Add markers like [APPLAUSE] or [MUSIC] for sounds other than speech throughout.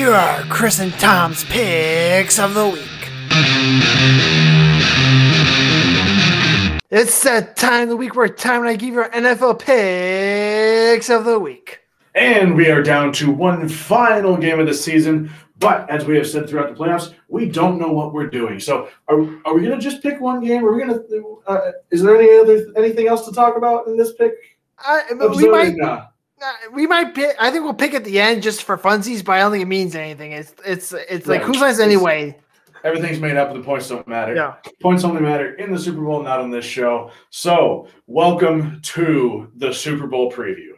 Here are Chris and Tom's picks of the week. It's that time of the week where time when I give you our NFL picks of the week. And we are down to one final game of the season. But as we have said throughout the playoffs, we don't know what we're doing. So are, are we going to just pick one game? Are we going to? Uh, is there any other anything else to talk about in this pick? I, we might, Nah. We might pick. I think we'll pick at the end just for funsies, but I don't think it means anything. It's it's it's like Right. whose lines anyway. Everything's made up. The points don't matter. Yeah. Points only matter in the Super Bowl, not on this show. So welcome to the Super Bowl preview.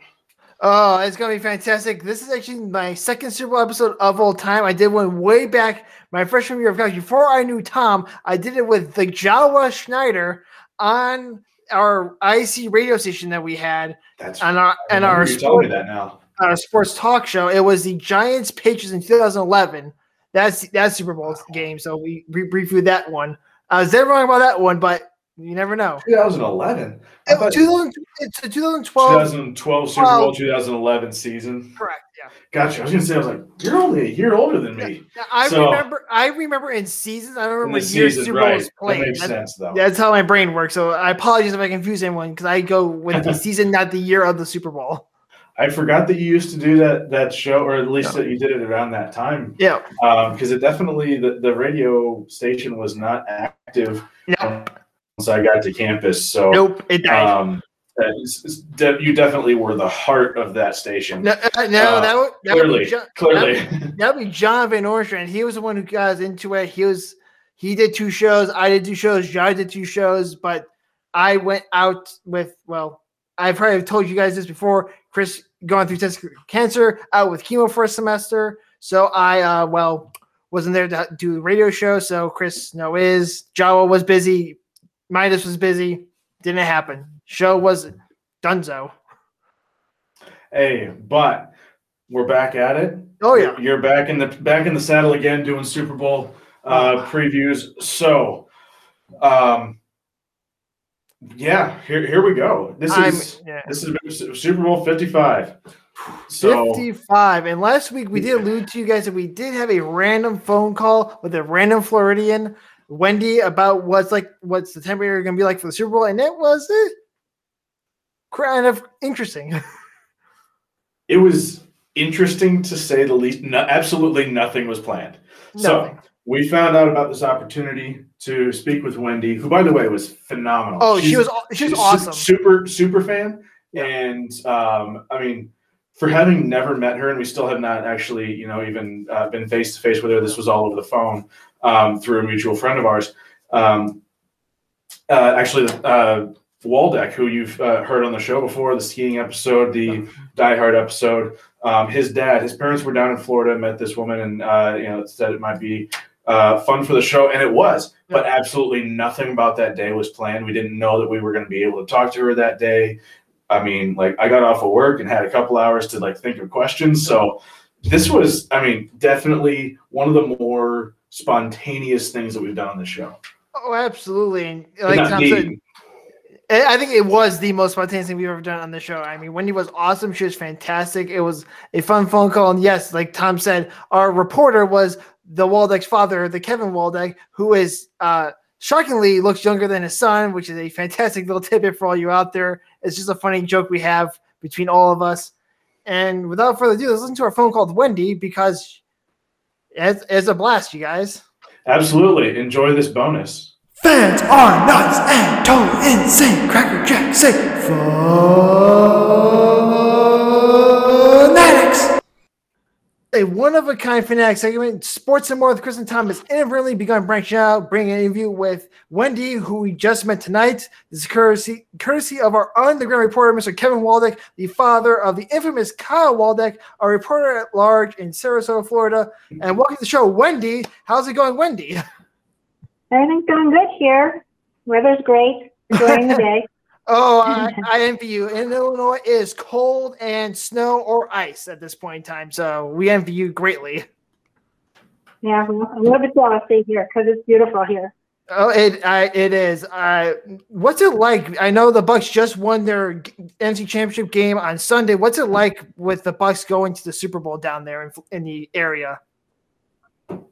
Oh, it's gonna be fantastic. This is actually my second Super Bowl episode of all time. I did one way back my freshman year of college. Before I knew Tom, I did it with the Jawa Schneider on our IC radio station that we had That's on our and our sport, our sports talk show. It was the Giants Patriots in 2011. That's that Super Bowl game. So we re- reviewed that one. I was dead wrong about that one, but you never know. 2011. It thought 2000, it's a 2012. 2012 Super Bowl, 2011 season. Correct. Yeah. Gotcha. I was gonna say, I was like, you're only a year older than me. Now, I So- remember. I remember in seasons. I don't remember the years season, Super Bowl right? was That played. makes That- sense, though. That's how my brain works. So I apologize if I confuse anyone because I go with the [LAUGHS] season, not the year of the Super Bowl. I forgot that you used to do that that show, or at least that you did it around that time, Yeah. Um, because it definitely the, the radio station was not active No. Once I got to campus. So Nope. It died. um, de- you definitely were the heart of that station. no, uh, no, uh, that would that would clearly, be John, clearly. That, would be John Van Orstrand. He was the one who got us into it. He was he did two shows. I did two shows. John did two shows. But I went out with well, I've probably told you guys this before. Chris going through test cancer, out with chemo for a semester. So I uh well wasn't there to do the radio show. So Chris no is Jawa was busy. Midas was busy. Didn't happen. Show was Dunzo. hey, but we're back at it. Oh yeah. You're back in the back in the saddle again, doing Super Bowl uh, previews. So, um, yeah, here here we go. This is yeah. this is Super Bowl Fifty Five. So 55. And last week we did allude to you guys that we did have a random phone call with a random Floridian, Wendy, about what's like what's the temperature going to be like for the Super Bowl, and it was eh, kind of interesting. [LAUGHS] it was interesting to say the least. No, absolutely nothing was planned. So we found out about this opportunity to speak with Wendy, who, by the way, was phenomenal. oh, she She's- was she was she's su- awesome. super super fan Yeah. and um i mean for having never met her and we still have not actually you know even uh, been face to face with her this was all over the phone um, through a mutual friend of ours um, uh, actually uh, waldeck who you've uh, heard on the show before the skiing episode the die hard episode um, his dad his parents were down in florida met this woman and uh, you know said it might be uh, fun for the show, and it was. But absolutely nothing about that day was planned. We didn't know that we were going to be able to talk to her that day. I mean, like I got off of work and had a couple hours to like think of questions. So this was, I mean, definitely one of the more spontaneous things that we've done on the show. Oh, absolutely. And like not Tom me. said, I I think it was the most spontaneous thing we've ever done on the show. I mean, Wendy was awesome. She was fantastic. It was a fun phone call. And yes, like Tom said, our reporter was the Waldeck's father, the Kevin Waldeck, who is uh, shockingly looks younger than his son, which is a fantastic little tidbit for all you out there. It's just a funny joke we have between all of us. And without further ado, let's listen to our phone call with Wendy because it's, it's a blast, you guys. Absolutely. Enjoy this bonus. Fans are nuts and totally insane. Cracker Jack say fanatics. A one of a kind fanatic segment, Sports and More with Chris and Tom has inadvertently begun branching out, bringing an interview with Wendy, who we just met tonight. This is courtesy, courtesy of our underground reporter, Mr. Kevin Waldeck, the father of the infamous Kyle Waldeck, a reporter at large in Sarasota, Florida. And welcome to the show, Wendy. How's it going, Wendy? [LAUGHS] Everything's going good here. Weather's great. Enjoying the [LAUGHS] day. Oh, I, I envy you. In Illinois, it is cold and snow or ice at this point in time. So we envy you greatly. Yeah, well, I'm a little bit jealous here because it's beautiful here. Oh, it I, it is. Uh, what's it like? I know the Bucks just won their NFC Championship game on Sunday. What's it like with the Bucks going to the Super Bowl down there in, in the area?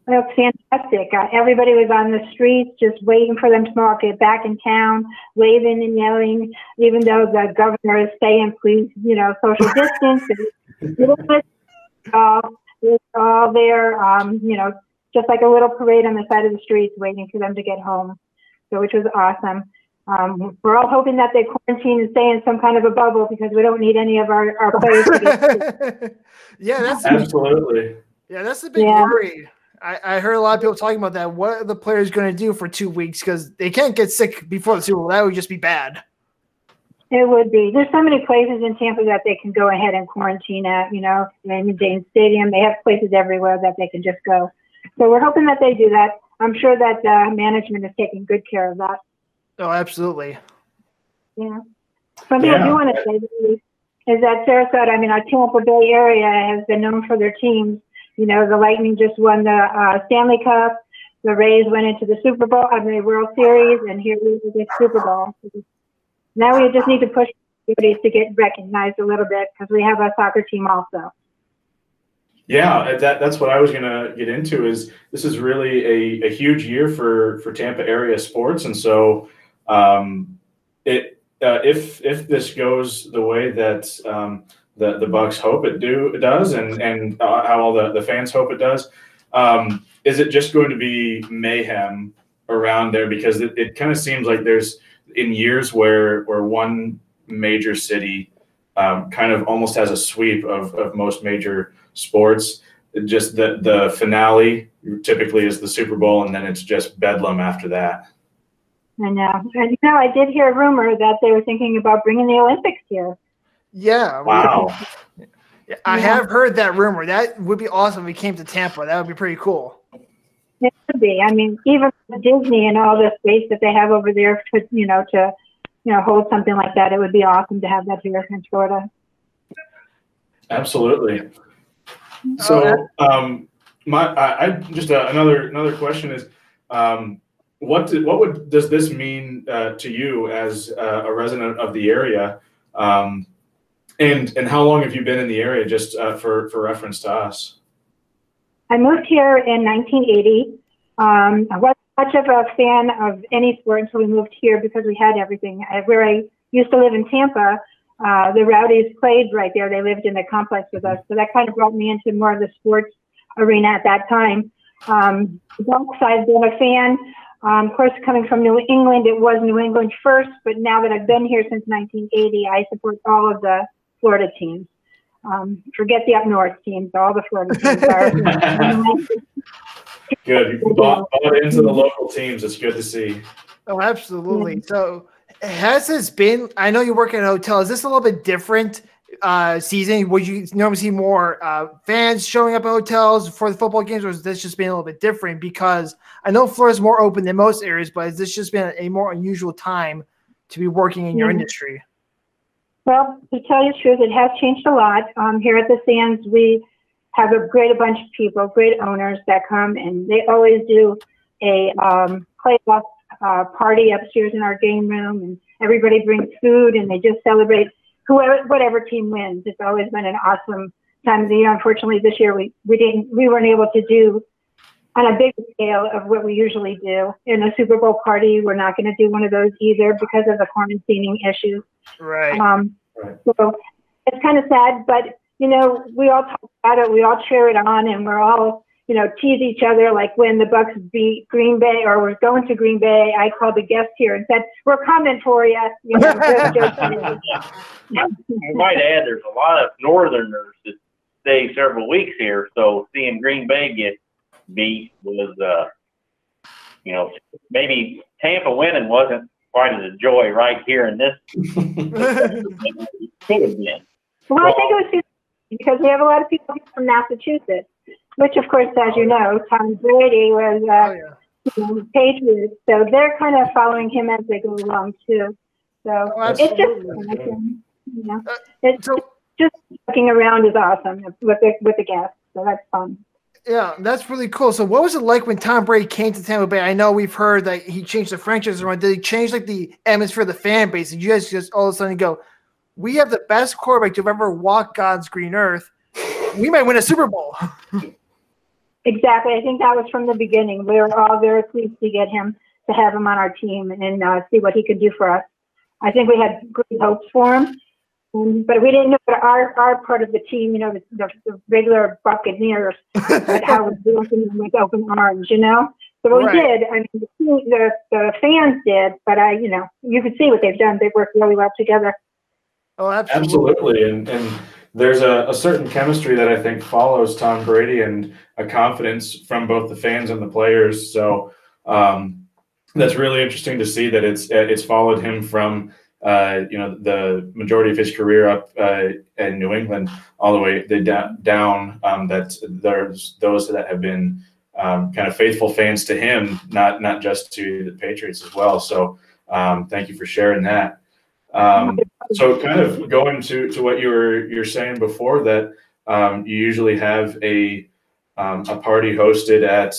That's fantastic. Uh, everybody was on the streets just waiting for them to get back in town, waving and yelling, even though the governor is saying, please, you know, social [LAUGHS] distance. uh, all there, um, you know, just like a little parade on the side of the streets waiting for them to get home. So, which was awesome. Um, we're all hoping that they quarantine and stay in some kind of a bubble because we don't need any of our, our [LAUGHS] players. [LAUGHS] yeah, that's absolutely. Yeah, that's the big yeah. worry. I, I, heard a lot of people talking about that. What are the players going to do for two weeks? Because they can't get sick before the Super Bowl. That would just be bad. It would be. There's so many places in Tampa that they can go ahead and quarantine at. You know, in Dane Stadium, they have places everywhere that they can just go. So we're hoping that they do that. I'm sure that uh, management is taking good care of that. Oh, absolutely. Yeah. Something yeah. I do want to say is that Sarasota, I mean, our Tampa Bay area has been known for their teams. You know, the Lightning just won the uh, Stanley Cup. The Rays went into the Super Bowl, I mean, World Series, and here we are the Super Bowl. Now we just need to push everybody to get recognized a little bit because we have a soccer team also. Yeah, that, that's what I was going to get into. Is this is really a, a huge year for for Tampa area sports, and so um, it uh, if if this goes the way that um, the the Bucks hope it do it does, and and uh, how all the the fans hope it does, um, is it just going to be mayhem around there? Because it, it kind of seems like there's in years where where one major city um, kind of almost has a sweep of of most major sports. Just the the finale typically is the Super Bowl, and then it's just bedlam after that. I know. You know, I did hear a rumor that they were thinking about bringing the Olympics here. Yeah. Wow. I have heard that rumor. That would be awesome if we came to Tampa. That would be pretty cool. It would be. I mean, even Disney and all the space that they have over there to, you know, to, you know, hold something like that, it would be awesome to have that here in Florida. Absolutely. So, um, my, I, I just uh, another another question is, um, what did, what would does this mean uh, to you as uh, a resident of the area, um, and and how long have you been in the area? Just uh, for for reference to us. I moved here in 1980. Um, I wasn't much of a fan of any sport until we moved here because we had everything. I, where I used to live in Tampa, uh, the Rowdies played right there. They lived in the complex with us. So that kind of brought me into more of the sports arena at that time. Um, Bucks, I've been a fan. Um, of course, coming from New England, it was New England first, but now that I've been here since 1980, I support all of the Florida teams. Um, forget the up north teams, all the Florida teams are. [LAUGHS] good. You bought, bought into the local teams. It's good to see. Oh, absolutely. So, has this been? I know you work in a hotel. Is this a little bit different uh, season? Would you normally see more uh, fans showing up at hotels for the football games, or is this just been a little bit different? Because I know Florida's more open than most areas, but has this just been a more unusual time to be working in your mm-hmm. industry? Well, to tell you the truth, it has changed a lot. Um, here at the Sands, we have a great bunch of people, great owners that come, and they always do a um, playoff uh, party upstairs in our game room, and everybody brings food, and they just celebrate whoever whatever team wins. It's always been an awesome time of the year. Unfortunately, this year we we didn't we weren't able to do on a big scale of what we usually do in a Super Bowl party. We're not going to do one of those either because of the quarantining issues. Right. Um, right. So it's kind of sad, but you know we all talk about it. We all cheer it on, and we're all you know, tease each other. Like when the Bucks beat Green Bay or we're going to Green Bay, I called the guest here and said, "We're coming for you." You know, [LAUGHS] I might add, there's a lot of Northerners that stay several weeks here, so seeing Green Bay get beat was, uh, you know, maybe Tampa winning wasn't quite as a joy right here in this. [LAUGHS] could. Well, I think it was because we have a lot of people from Massachusetts which of course, as you know, Tom Brady was uh, oh, yeah. Patriots, so they're kind of following him as they go along too. So oh, it's just, you know, uh, it's so, just looking around is awesome with the with the guests, so that's fun. Yeah, that's really cool. So, what was it like when Tom Brady came to Tampa Bay? I know we've heard that he changed the franchise around. Did he change like the atmosphere of the fan base? Did you guys just all of a sudden go, "We have the best quarterback to ever walk God's green earth. We might win a Super Bowl." [LAUGHS] Exactly. I think that was from the beginning. We were all very pleased to get him to have him on our team and uh, see what he could do for us. I think we had great hopes for him, um, but we didn't know that our our part of the team, you know, the, the, the regular Buccaneers, [LAUGHS] that how we welcomed them with open arms, you know. So we Right. did. I mean, the, team- the the fans did, but I, you know, you could see what they've done. They've worked really well together. Oh, absolutely. Absolutely, and and there's a, a certain chemistry that I think follows Tom Brady and a confidence from both the fans and the players. So um, that's really interesting to see that it's it's followed him from uh, you know the majority of his career up uh, in New England all the way the da- down. Um, that there's those that have been um, kind of faithful fans to him, not not just to the Patriots as well. So um, thank you for sharing that. Um, so kind of going to, to what you were you're saying before that um, you usually have a um, a party hosted at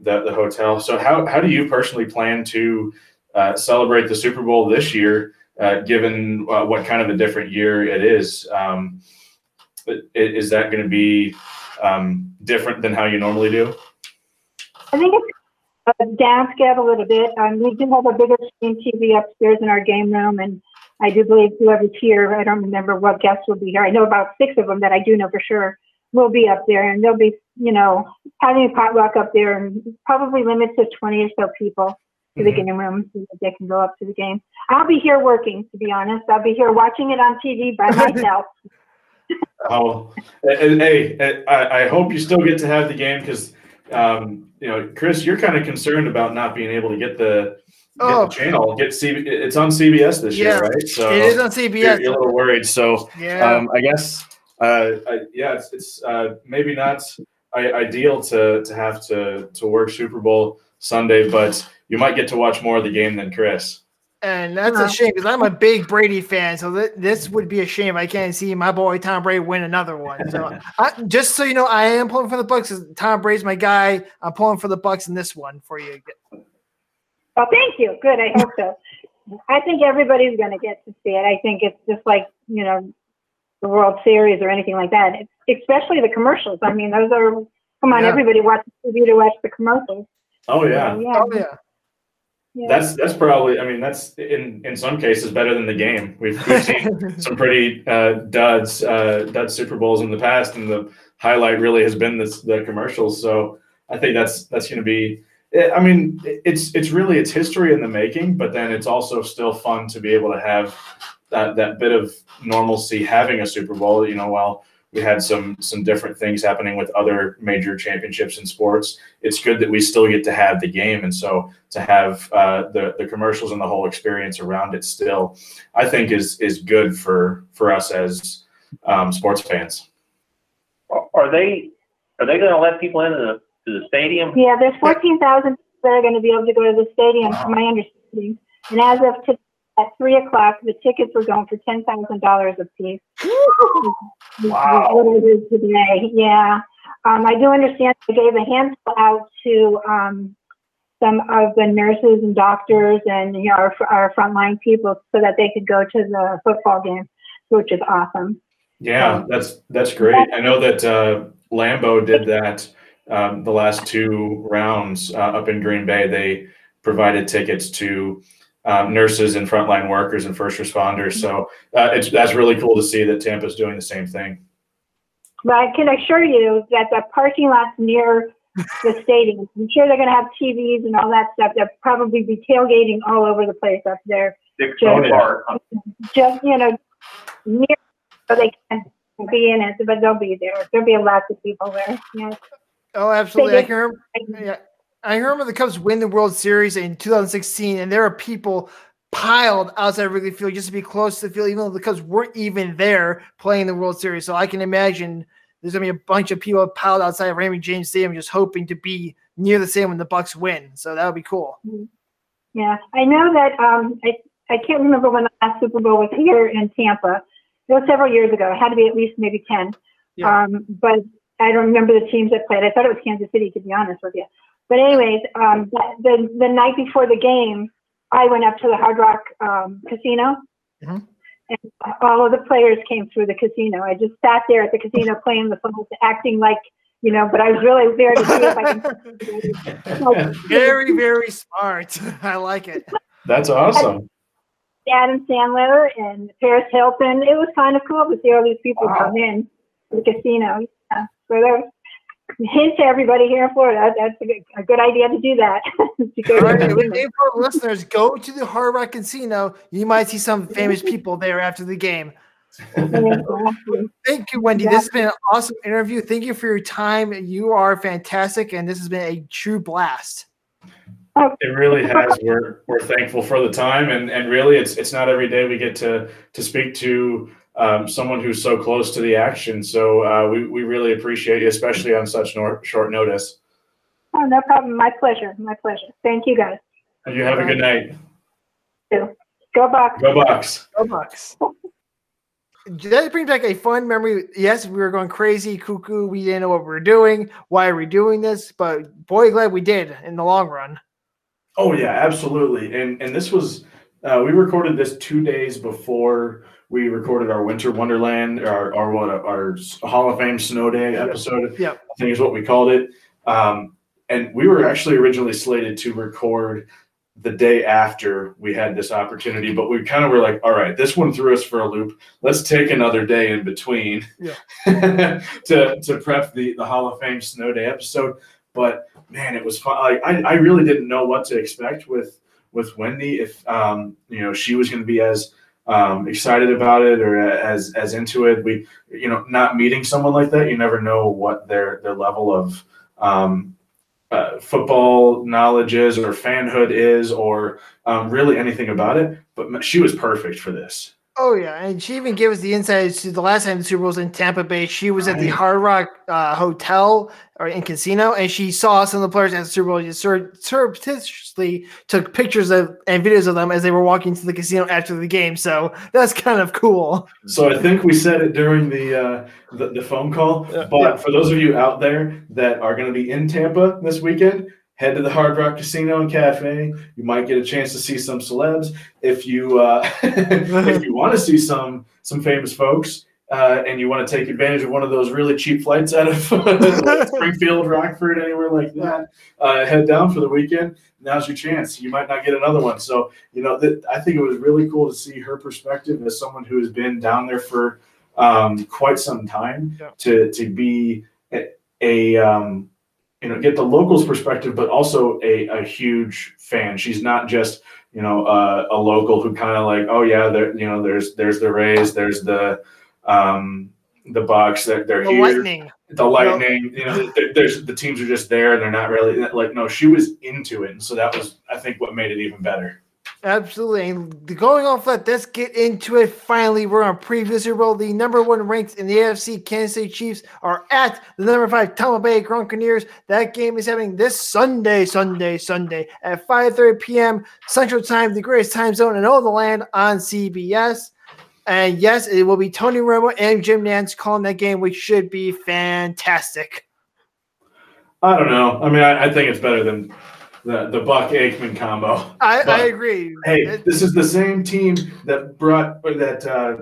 the the hotel. So how how do you personally plan to uh, celebrate the Super Bowl this year, uh, given uh, what kind of a different year it is? Um, is that going to be um, different than how you normally do? I think it's a downscale a little bit. Um, we do have a bigger screen TV upstairs in our game room, and I do believe whoever's here, I don't remember what guests will be here. I know about six of them that I do know for sure will be up there, and they'll be, you know, having a potluck up there, and probably limits to 20 or so people to the Mhm. game room so that they can go up to the game. I'll be here working, to be honest. I'll be here watching it on TV by [LAUGHS] myself. [LAUGHS] Oh, and- and, hey, I, I hope you still get to have the game because, um, you know, Chris, you're kind of concerned about not being able to get the, get Oh. the channel. Get C, it's on CBS this Yeah, year, right? So it is on you're, CBS. you're a little worried. So, yeah. um, I guess, uh, I, yeah, it's, it's uh, maybe not I, ideal to to have to to work Super Bowl Sunday, but you might get to watch more of the game than Chris. And that's a shame because I'm a big Brady fan. So th- this would be a shame. I can't see my boy Tom Brady win another one. So [LAUGHS] I, just so you know, I am pulling for the Bucks. Tom Brady's my guy. I'm pulling for the Bucks in this one for you. Oh, thank you. Good. I hope so. I think everybody's going to get to see it. I think it's just like, you know, the World Series or anything like that. It's, especially the commercials. I mean, those are, come on, Yeah. everybody watches TV to watch the commercials. Oh yeah. So, yeah. Oh yeah. Yeah. That's that's probably. I mean, that's in in some cases better than the game. We've, we've seen [LAUGHS] some pretty uh, duds, uh, dud Super Bowls in the past, and the highlight really has been this, the commercials. So I think that's that's going to be. eh, I mean, it's it's really it's history in the making, but then it's also still fun to be able to have that that bit of normalcy having a Super Bowl. You know, while we had some some different things happening with other major championships in sports, it's good that we still get to have the game, and so to have uh, the the commercials and the whole experience around it still, I think is is good for for us as um, sports fans. Are are they, are they gonna let people into the, to the stadium? Yeah, there's 14,000 that are going to be able to go to the stadium, Wow. from my understanding. And as of today, at 3 o'clock, the tickets were going for $10,000 a piece. Wow. What it is today, yeah. Um, I do understand they gave a handful out to um, some of the nurses and doctors and you know our, our frontline people so that they could go to the football game, which is awesome. Yeah, that's that's great. I know that uh, Lambeau did that um, the last two rounds uh, up in Green Bay. They provided tickets to um, nurses and frontline workers and first responders. So uh, it's that's really cool to see that Tampa's doing the same thing. But I can assure you that the parking lots near the stadium, I'm sure they're going to have TVs and all that stuff. They'll probably be tailgating all over the place up there. Six yeah. Park. Just, you know, near so they can be in it, but they'll be there. There'll be lots of people there. Yeah. Oh, absolutely. I can remember. Yeah, I remember the Cubs win the World Series in 2016, and there are people piled outside of Wrigley Field just to be close to the field, even though the Cubs weren't even there playing the World Series. So I can imagine there's gonna be a bunch of people piled outside of Raymond James Stadium just hoping to be near the same when the Bucks win. So that would be cool. Yeah, I know that. Um, I I can't remember when the last Super Bowl was here in Tampa. It was several years ago. It had to be at least maybe ten. Yeah. Um, but I don't remember the teams that played. I thought it was Kansas City, to be honest with you. But anyways, um, the, the the night before the game, I went up to the Hard Rock um, Casino, Mhm. and all of the players came through the casino. I just sat there at the casino [LAUGHS] playing the phone, acting like you know, but I was really there to see if I can. [LAUGHS] very, very smart. [LAUGHS] I like it. That's awesome. Adam Sandler and Paris Hilton. It was kind of cool to see all these people Wow. come in the casino. Yeah. So that was hint to everybody here in Florida. That's a good, a good idea to do that. [LAUGHS] To go to right, the with casino. game for listeners, go to the Hard Rock Casino. You might see some famous [LAUGHS] people there after the game. Thank you, Wendy. This has been an awesome interview. Thank you for your time. You are fantastic, and this has been a true blast. Oh. It really has. We're we're thankful for the time, and and really, it's it's not every day we get to to speak to um, someone who's so close to the action. So uh, we we really appreciate you, especially on such nor- short notice. Oh, no problem. My pleasure. My pleasure. Thank you guys. And you have a good night. Go Bucks. Go Bucks. Go Bucks. That brings back a fun memory. Yes, we were going crazy, cuckoo. We didn't know what we were doing. Why are we doing this? But boy, glad we did in the long run. Oh yeah, absolutely. And and this was uh, we recorded this two days before we recorded our Winter Wonderland, our our what our Hall of Fame Snow Day episode. Yep. I think is what we called it. Um, and we were actually originally slated to record the day after we had this opportunity, but we kind of were like, all right, this one threw us for a loop. Let's take another day in between [LAUGHS] to to prep the the Hall of Fame Snow Day episode. But man, it was fun. Like I, I really didn't know what to expect with with Wendy. If um, you know, she was going to be as um, excited about it or as as into it. We, you know, not meeting someone like that, you never know what their their level of um, uh, football knowledge is or fanhood is or um, really anything about it. But she was perfect for this. Oh yeah, and she even gave us the insights to the last time the Super Bowl was in Tampa Bay. She was at the Hard Rock uh, Hotel or in casino, and she saw some of the players at the Super Bowl. Just sur- surreptitiously took pictures of and videos of them as they were walking to the casino after the game. So that's kind of cool. So I think we said it during the uh, the, the phone call. Yeah. But Yeah. for those of you out there that are going to be in Tampa this weekend, head to the Hard Rock Casino and Cafe. You might get a chance to see some celebs. If you uh, [LAUGHS] if you want to see some some famous folks. Uh, and you want to take advantage of one of those really cheap flights out of [LAUGHS] Springfield, Rockford, anywhere like that, uh, head down for the weekend. Now's your chance. You might not get another one. So, you know, that I think it was really cool to see her perspective as someone who has been down there for um, quite some time Yeah. to to be a, a um, you know get the locals perspective, but also a, a huge fan. She's not just you know uh, a local who kind of like oh yeah there you know there's there's the Rays there's the um, the Bucks they're, they're The here lightning. the lightning you know there's the teams are just there and they're not really like no she was into it and so that was i think what made it even better Absolutely. And going off that, let's get into it. Finally, we're on preview Super Bowl. The number one ranked in the AFC Kansas City Chiefs are at the number five Tampa Bay Buccaneers. That game is happening this Sunday, Sunday, Sunday at 5:30 p.m. Central Time, the greatest time zone in all the land on CBS. And yes, it will be Tony Romo and Jim Nantz calling that game, which should be fantastic. i don't know i mean i, I think it's better than the, the buck aikman combo I, I agree. hey It- this is the same team that brought or that uh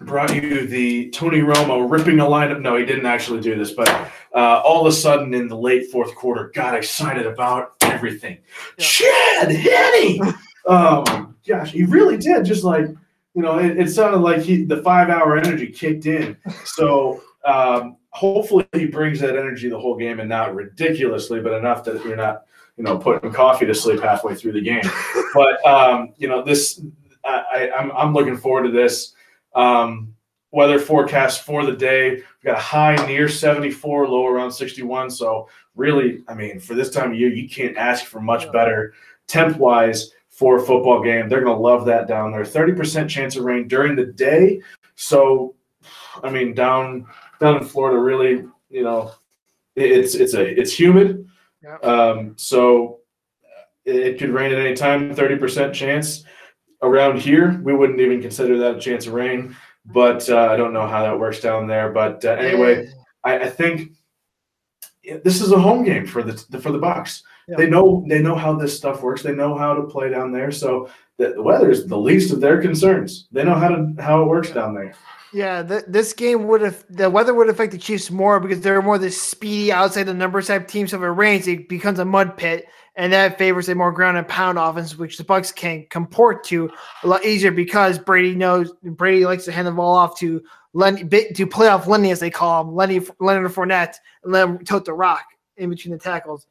brought you the Tony Romo ripping a lineup. No, he didn't actually do this, but uh, all of a sudden in the late fourth quarter, got excited about everything. Yeah. Chad Henne. oh [LAUGHS] gosh, he really did. Just like you know, it, it sounded like he the five hour energy kicked in. So um, hopefully he brings that energy the whole game and not ridiculously, but enough that you're not you know putting coffee to sleep halfway through the game. but um, you know this, I, I, I'm I'm looking forward to this. Um, weather forecast for the day. We've got a high near 74, low around 61. So really, I mean, for this time of year, you can't ask for much better temp wise for a football game. They're going to love that down there. 30% chance of rain during the day. So, I mean, down down in Florida, really, you know, it's it's a it's humid. Yeah. Um, so it, it could rain at any time. 30% chance around here. We wouldn't even consider that a chance of rain. But uh, I don't know how that works down there. But uh, anyway, I, I think this is a home game for the for the Bucks. Yeah. They know they know how this stuff works. They know how to play down there. So the, the weather is the least of their concerns. They know how to how it works down there. Yeah, th- this game would have the weather would affect the Chiefs more because they're more this speedy outside the numbers type teams of a range. It becomes a mud pit, and that favors a more ground and pound offense, which the Bucks can comport to a lot easier because Brady knows Brady likes to hand the ball off to Lenny to playoff Lenny as they call him, Lenny Leonard Fournette, and let him tote the rock in between the tackles.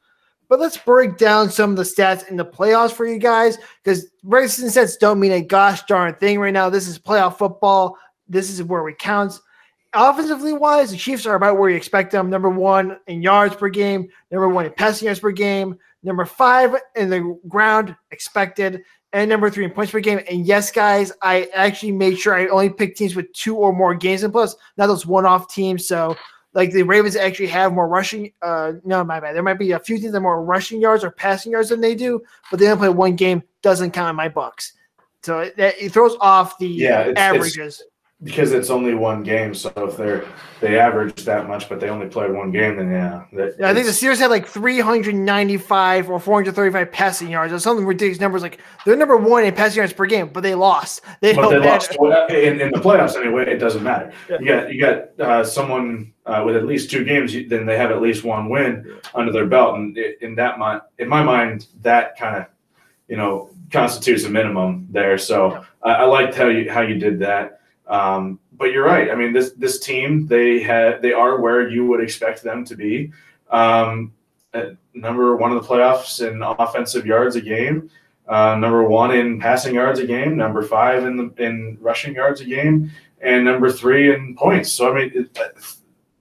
But let's break down some of the stats in the playoffs for you guys because season stats don't mean a gosh darn thing right now. This is playoff football this is where it counts. Offensively wise, the Chiefs are about where you expect them. Number one in yards per game, number one in passing yards per game, number five in the ground expected, and number three in points per game. And yes, guys, I actually made sure I only picked teams with two or more games in plus, not those one-off teams. So like the Ravens actually have more rushing. Uh, no, my bad. There might be a few teams that more rushing yards or passing yards than they do, but they only play one game. Doesn't count in my books. So it, it throws off the yeah, it's, averages. It's, because it's only one game. So if they're they average that much, but they only play one game, then yeah. That, yeah, I think the Steelers had like 395 or 435 passing yards or something ridiculous numbers. Like they're number one in passing yards per game, but they lost. They, but they lost in, in, the playoffs anyway. It doesn't matter. Yeah. You got you got uh, someone uh, with at least two games, then they have at least one win yeah. under their belt, and in that mind, in my mind, that kind of you know constitutes a minimum there. So. I, I liked how you how you did that. Um, but you're right. I mean, this this team they had they are where you would expect them to be. Um, number one in the playoffs in offensive yards a game. Uh, number one in passing yards a game. Number five in the in rushing yards a game, and number three in points. So I mean, it,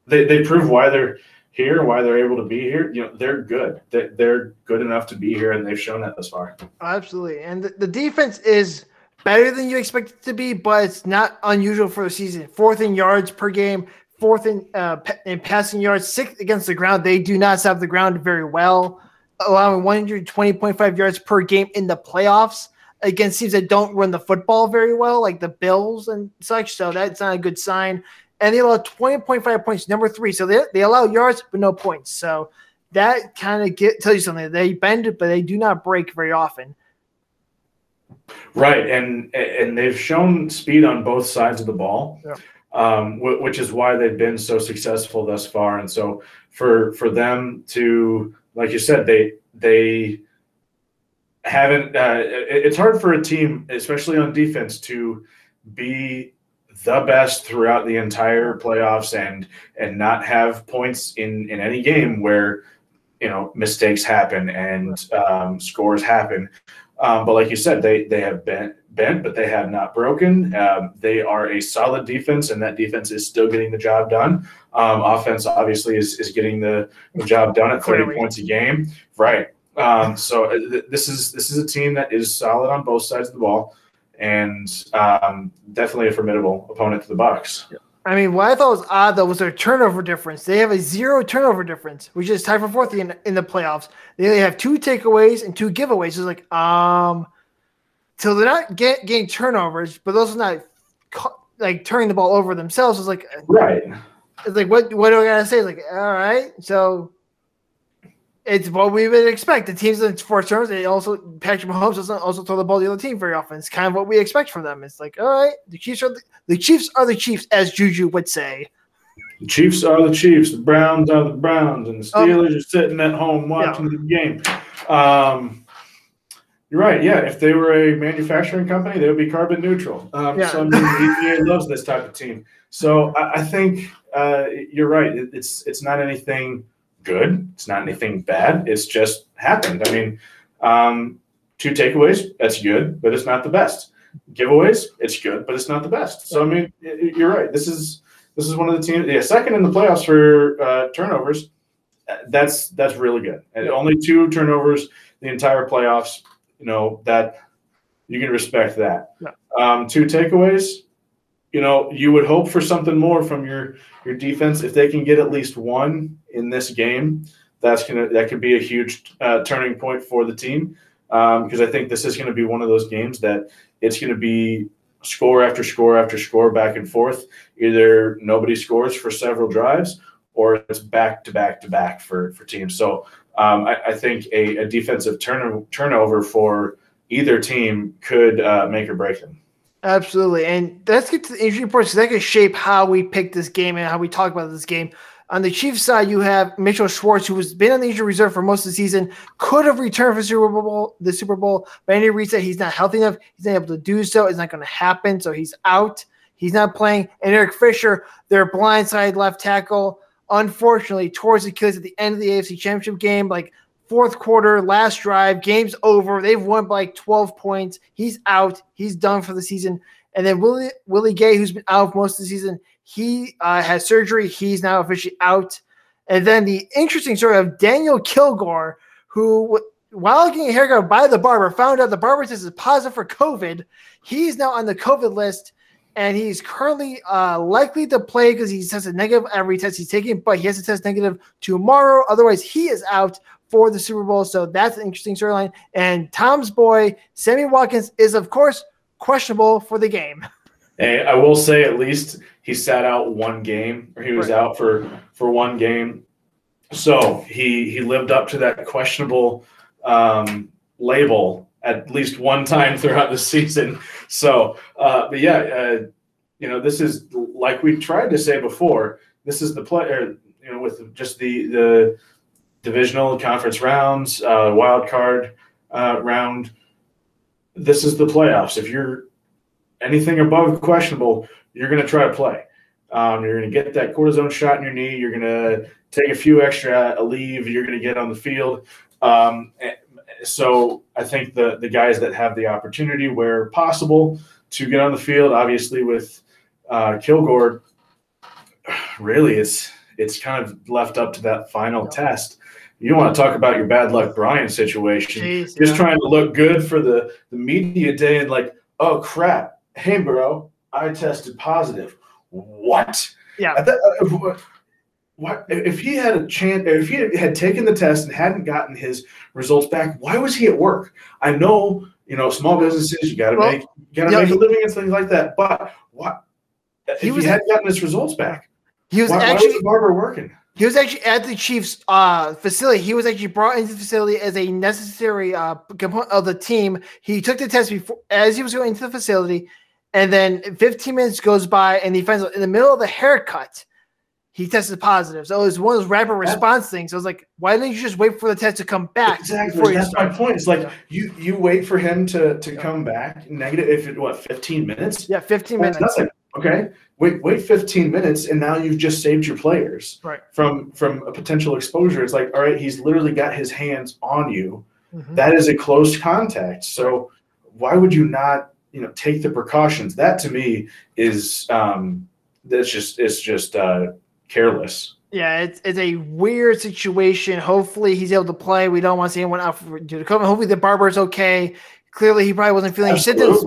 they they prove why they're here, why they're able to be here. You know, they're good. They're good enough to be here, and they've shown that thus far. Absolutely, and the, the defense is better than you expect it to be, but it's not unusual for the season. Fourth in yards per game, fourth in uh, in passing yards, sixth against the ground. They do not stop the ground very well, allowing 120.5 yards per game in the playoffs against teams that don't run the football very well, like the Bills and such. So that's not a good sign. And they allow 20.5 points, number three. So they, they allow yards, but no points. So that kind of get tells you something. They bend, but they do not break very often. Right, and and they've shown speed on both sides of the ball, yeah. um, which is why they've been so successful thus far. And so for for them to, like you said, they they haven't. Uh, it's hard for a team, especially on defense, to be the best throughout the entire playoffs and and not have points in in any game where you know mistakes happen and um, scores happen. Um, but like you said, they they have bent bent, but they have not broken. Um, they are a solid defense, and that defense is still getting the job done. Um, offense obviously is, is getting the, the job done at 30 points a game. Right. Um, so uh, th- this is this is a team that is solid on both sides of the ball, and um, definitely a formidable opponent to the Bucks. Yeah. I mean, what I thought was odd though was their turnover difference. They have a zero turnover difference, which is tied for fourth in, in the playoffs. They only have two takeaways and two giveaways. It's like, um, so they're not get, getting turnovers, but those are not like turning the ball over themselves. It's like, right. It's like, what, what do I gotta say? It's like, all right, so it's what we would expect. The teams in four terms, they also Patrick Mahomes doesn't also throw the ball to the other team very often. It's kind of what we expect from them. It's like, all right, the Chiefs are the, the Chiefs are the Chiefs, as Juju would say. The Chiefs are the Chiefs. The Browns are the Browns, and the um, Steelers um, are sitting at home watching yeah. the game. Um, you're right. Yeah, if they were a manufacturing company, they would be carbon neutral. Um, yeah. So I mean, EPA [LAUGHS] loves this type of team. So I, I think uh, you're right. It, it's it's not anything good. It's not anything bad. It's just happened. I mean, um, two takeaways, that's good, but it's not the best. Giveaways, it's good, but it's not the best. So I mean, you're right. This is this is one of the teams. Yeah, second in the playoffs for uh, turnovers. That's that's really good. And only two turnovers the entire playoffs. You know that you can respect that. Um, two takeaways you know, you would hope for something more from your your defense. If they can get at least one in this game, that's gonna that could be a huge uh, turning point for the team because um, I think this is going to be one of those games that it's going to be score after score after score back and forth. Either nobody scores for several drives, or it's back to back to back for for teams. So um, I, I, think a, a defensive turn, turnover for either team could uh, make or break them. Absolutely. And let's get to the injury reports that could shape how we pick this game and how we talk about this game. On the Chiefs side, you have Mitchell Schwartz, who has been on the injury reserve for most of the season, could have returned for Super Bowl, the Super Bowl, but Andy Reid said he's not healthy enough. He's not able to do so. It's not going to happen. So he's out. He's not playing. And Eric Fisher, their blindside left tackle, unfortunately, towards Achilles at the end of the AFC Championship game, like fourth quarter, last drive, game's over. They've won by like 12 points. He's out. He's done for the season. And then Willie Willie Gay, who's been out most of the season, he uh, had surgery. He's now officially out. And then the interesting story of Daniel Kilgore, who, while getting a haircut by the barber, found out the barber test is positive for COVID. He's now on the COVID list, and he's currently uh, likely to play because he tested negative every test he's taking, but he has to test negative tomorrow. Otherwise, he is out for the Super Bowl. So that's an interesting storyline. And Tom's boy, Sammy Watkins, is, of course, questionable for the game. [LAUGHS] Hey, I will say at least he sat out one game, or he was Right. out for for one game. So he he lived up to that questionable um, label at least one time throughout the [LAUGHS] season. So, uh, but yeah, uh, you know, this is like we tried to say before. This is the player, you know, with just the the divisional conference rounds, uh, wild card uh, round. This is the playoffs. If you're anything above questionable, you're going to try to play. Um, you're going to get that cortisone shot in your knee. You're going to take a few extra Aleve. You're going to get on the field. Um, so I think the the guys that have the opportunity where possible to get on the field, obviously with uh, Kilgore, really it's it's kind of left up to that final test. You want to talk about your bad luck Brian situation? Jeez, Just yeah. trying to look good for the the media day and like, oh crap, hey bro, I tested positive. What? Yeah. Uh, what- if he had a chance? If he had taken the test and hadn't gotten his results back, why was he at work? I know, you know, small businesses, you got to Well, make, you got to yeah, make he- a living and things like that. But what? If He he, was- hadn't gotten his results back, He was why, why actually was barber working? He was actually at the Chiefs' uh, facility. He was actually brought into the facility as a necessary uh, component of the team. He took the test before as he was going into the facility, and then 15 minutes goes by, and he finds in the middle of the haircut, he tested positive. So it was one of those rapid response things. I was like, why didn't you just wait for the test to come back Exactly. That's my point. It's like you you wait for him to to Yeah. come back negative. If it what 15 minutes? Yeah, 15 That's minutes. nothing. Okay. Wait wait 15 minutes, and now you've just saved your players Right. from from a potential exposure. It's like all right, he's literally got his hands on you. Mhm. That is a close contact. So why would you not you know take the precautions? That to me is um that's just it's just uh careless. Yeah, it's, it's a weird situation. Hopefully, he's able to play. We don't want to see anyone out for due to COVID. Hopefully, the barber's okay. Clearly, he probably wasn't feeling symptoms.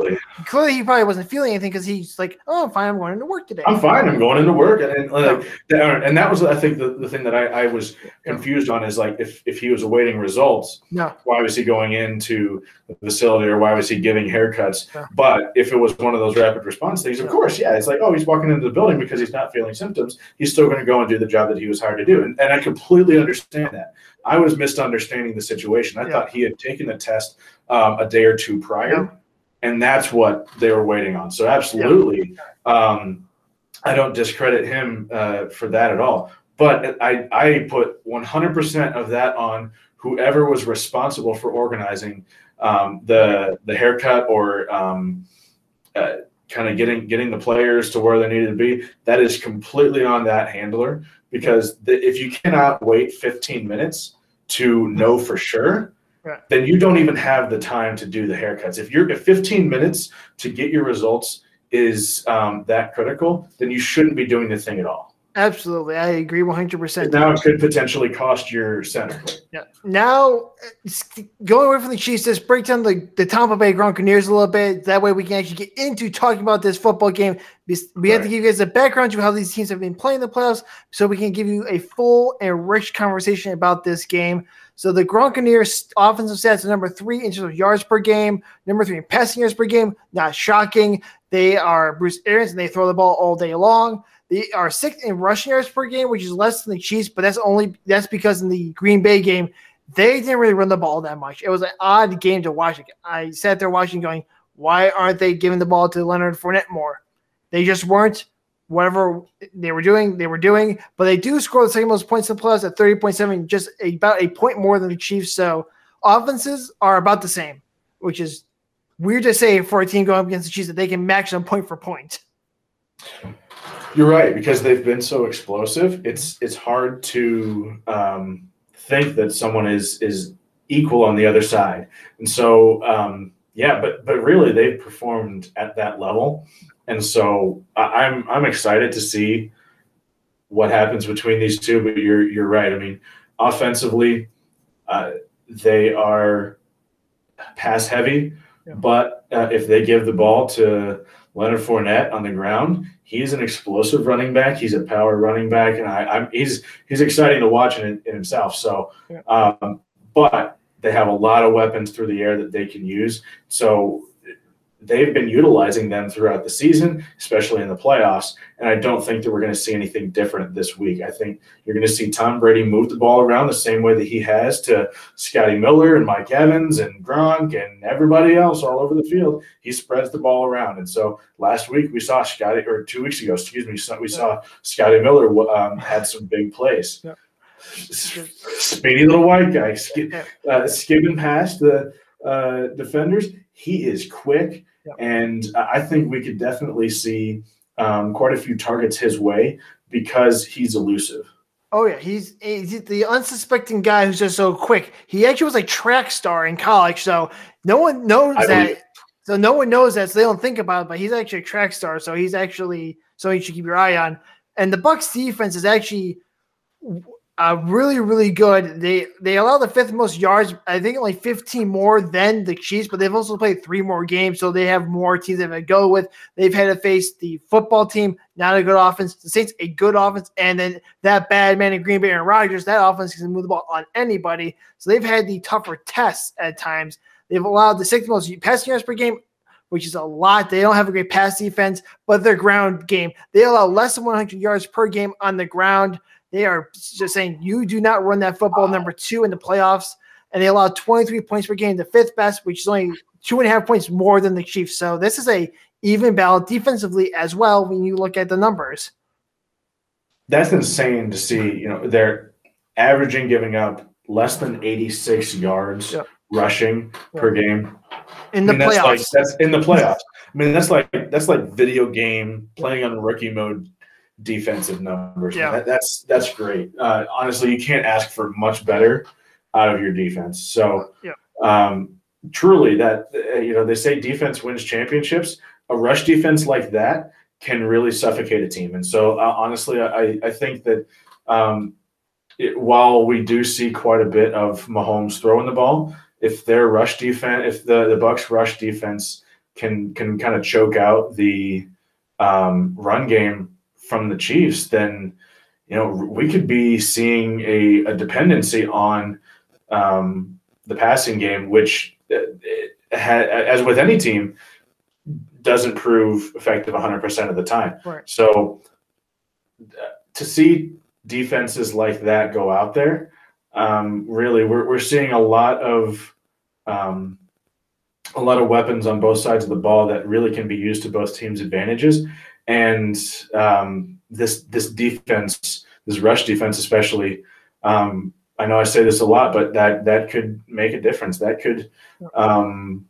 Clearly, he probably wasn't feeling anything because he's like, "Oh, I'm fine. I'm going into work today." I'm fine. I'm going into work, and, and like, that- and that was, I think, the, the thing that I, I was confused on is like, if if he was awaiting results, No, why was he going into the facility, or why was he giving haircuts? Yeah. But if it was one of those rapid response things, of Yeah. course, yeah, it's like, oh, he's walking into the building because he's not feeling symptoms. He's still going to go and do the job that he was hired to do, and, and I completely understand that. I was misunderstanding the situation. I Yeah. thought he had taken the test um, a day or two prior. Yeah. And that's what they were waiting on. So absolutely, um, I don't discredit him uh, for that at all. But I, I put 100% of that on whoever was responsible for organizing um, the the haircut or um, uh, kind of getting getting the players to where they needed to be. That is completely on that handler because the, if you cannot wait 15 minutes to know for sure, Right. then you don't even have the time to do the haircuts. If you're if 15 minutes to get your results is um, that critical, then you shouldn't be doing the thing at all. Absolutely. I agree 100. percent Now it could potentially cost your center. Yeah. Now, going away from the Chiefs, let's break down the, the Tampa Bay Gronkaneers a little bit. That way, we can actually get into talking about this football game. We we have to give you guys a background to how these teams have been playing the playoffs, so we can give you a full and rich conversation about this game. So the Gronkaneers offensive stats are number three in terms of yards per game, number three in passing yards per game. Not shocking. They are Bruce Arians, and they throw the ball all day long. They are sixth in rushing yards per game, which is less than the Chiefs, but that's only that's because in the Green Bay game they didn't really run the ball that much. It was an odd game to watch. I sat there watching, going, Why aren't they giving the ball to Leonard Fournette more? They just weren't. Whatever they were doing, they were doing. But they do score the second most points in the playoffs at 30.7, just about a point more than the Chiefs. So offenses are about the same, which is weird to say for a team going up against the Chiefs that they can match them point for point. You're right because they've been so explosive. It's it's hard to um, think that someone is is equal on the other side, and so um, yeah, but but really they've performed at that level, and so I'm I'm excited to see what happens between these two. But you're you're right. I mean, offensively, uh, they are pass heavy, yeah. but uh, if they give the ball to Leonard Fournette on the ground, he's an explosive running back. He's a power running back, and I, am he's he's exciting to watch in, in himself. So, um, but they have a lot of weapons through the air that they can use. So they've been utilizing them throughout the season, especially in the playoffs. And I don't think that we're going to see anything different this week. I think you're going to see Tom Brady move the ball around the same way that he has to Scotty Miller and Mike Evans and Gronk and everybody else all over the field. He spreads the ball around. And so last week we saw Scotty, or two weeks ago, excuse me, we saw Scotty Miller um, had some big plays. Yeah. Speedy little white guy, uh, skipping past the uh, defenders. He is quick, yep. and I think we could definitely see um, quite a few targets his way because he's elusive. Oh yeah, he's, he's the unsuspecting guy who's just so quick. He actually was a track star in college, so no one knows I that. Believe. So no one knows that, so they don't think about it. But he's actually a track star, so he's actually so you should keep your eye on. And the Bucks defense is actually uh, really, really good. They they allow the fifth most yards. I think only 15 more than the Chiefs, but they've also played three more games, so they have more teams they have to go with. They've had to face the football team, not a good offense. The Saints, a good offense, and then that bad man in Green Bay and Rodgers. That offense can move the ball on anybody. So they've had the tougher tests at times. They've allowed the sixth most passing yards per game which is a lot. They don't have a great pass defense, but their ground game, they allow less than 100 yards per game on the ground. They are just saying you do not run that football number two in the playoffs, and they allow 23 points per game, the fifth best, which is only two and a half points more than the Chiefs. So this is a even balance defensively as well when you look at the numbers. That's insane to see. You know, they're averaging giving up less than 86 yards yep. rushing yep. per game in the I mean, playoffs. That's, like, that's in the playoffs. I mean, that's like that's like video game playing on rookie mode defensive numbers. Yeah. That, that's that's great. Uh, honestly, you can't ask for much better out of your defense. So, yeah. um, truly, that uh, you know they say defense wins championships. A rush defense like that can really suffocate a team. And so, uh, honestly, I I think that. Um, it, while we do see quite a bit of Mahomes throwing the ball, if their rush defense, if the the Bucks rush defense can can kind of choke out the um, run game from the Chiefs, then you know we could be seeing a, a dependency on um, the passing game, which uh, ha- as with any team doesn't prove effective 100% of the time. Right. So uh, to see defenses like that go out there, um, really, we're, we're seeing a lot of um, a lot of weapons on both sides of the ball that really can be used to both teams' advantages. And um, this this defense, this rush defense, especially, um, I know I say this a lot, but that that could make a difference. That could um,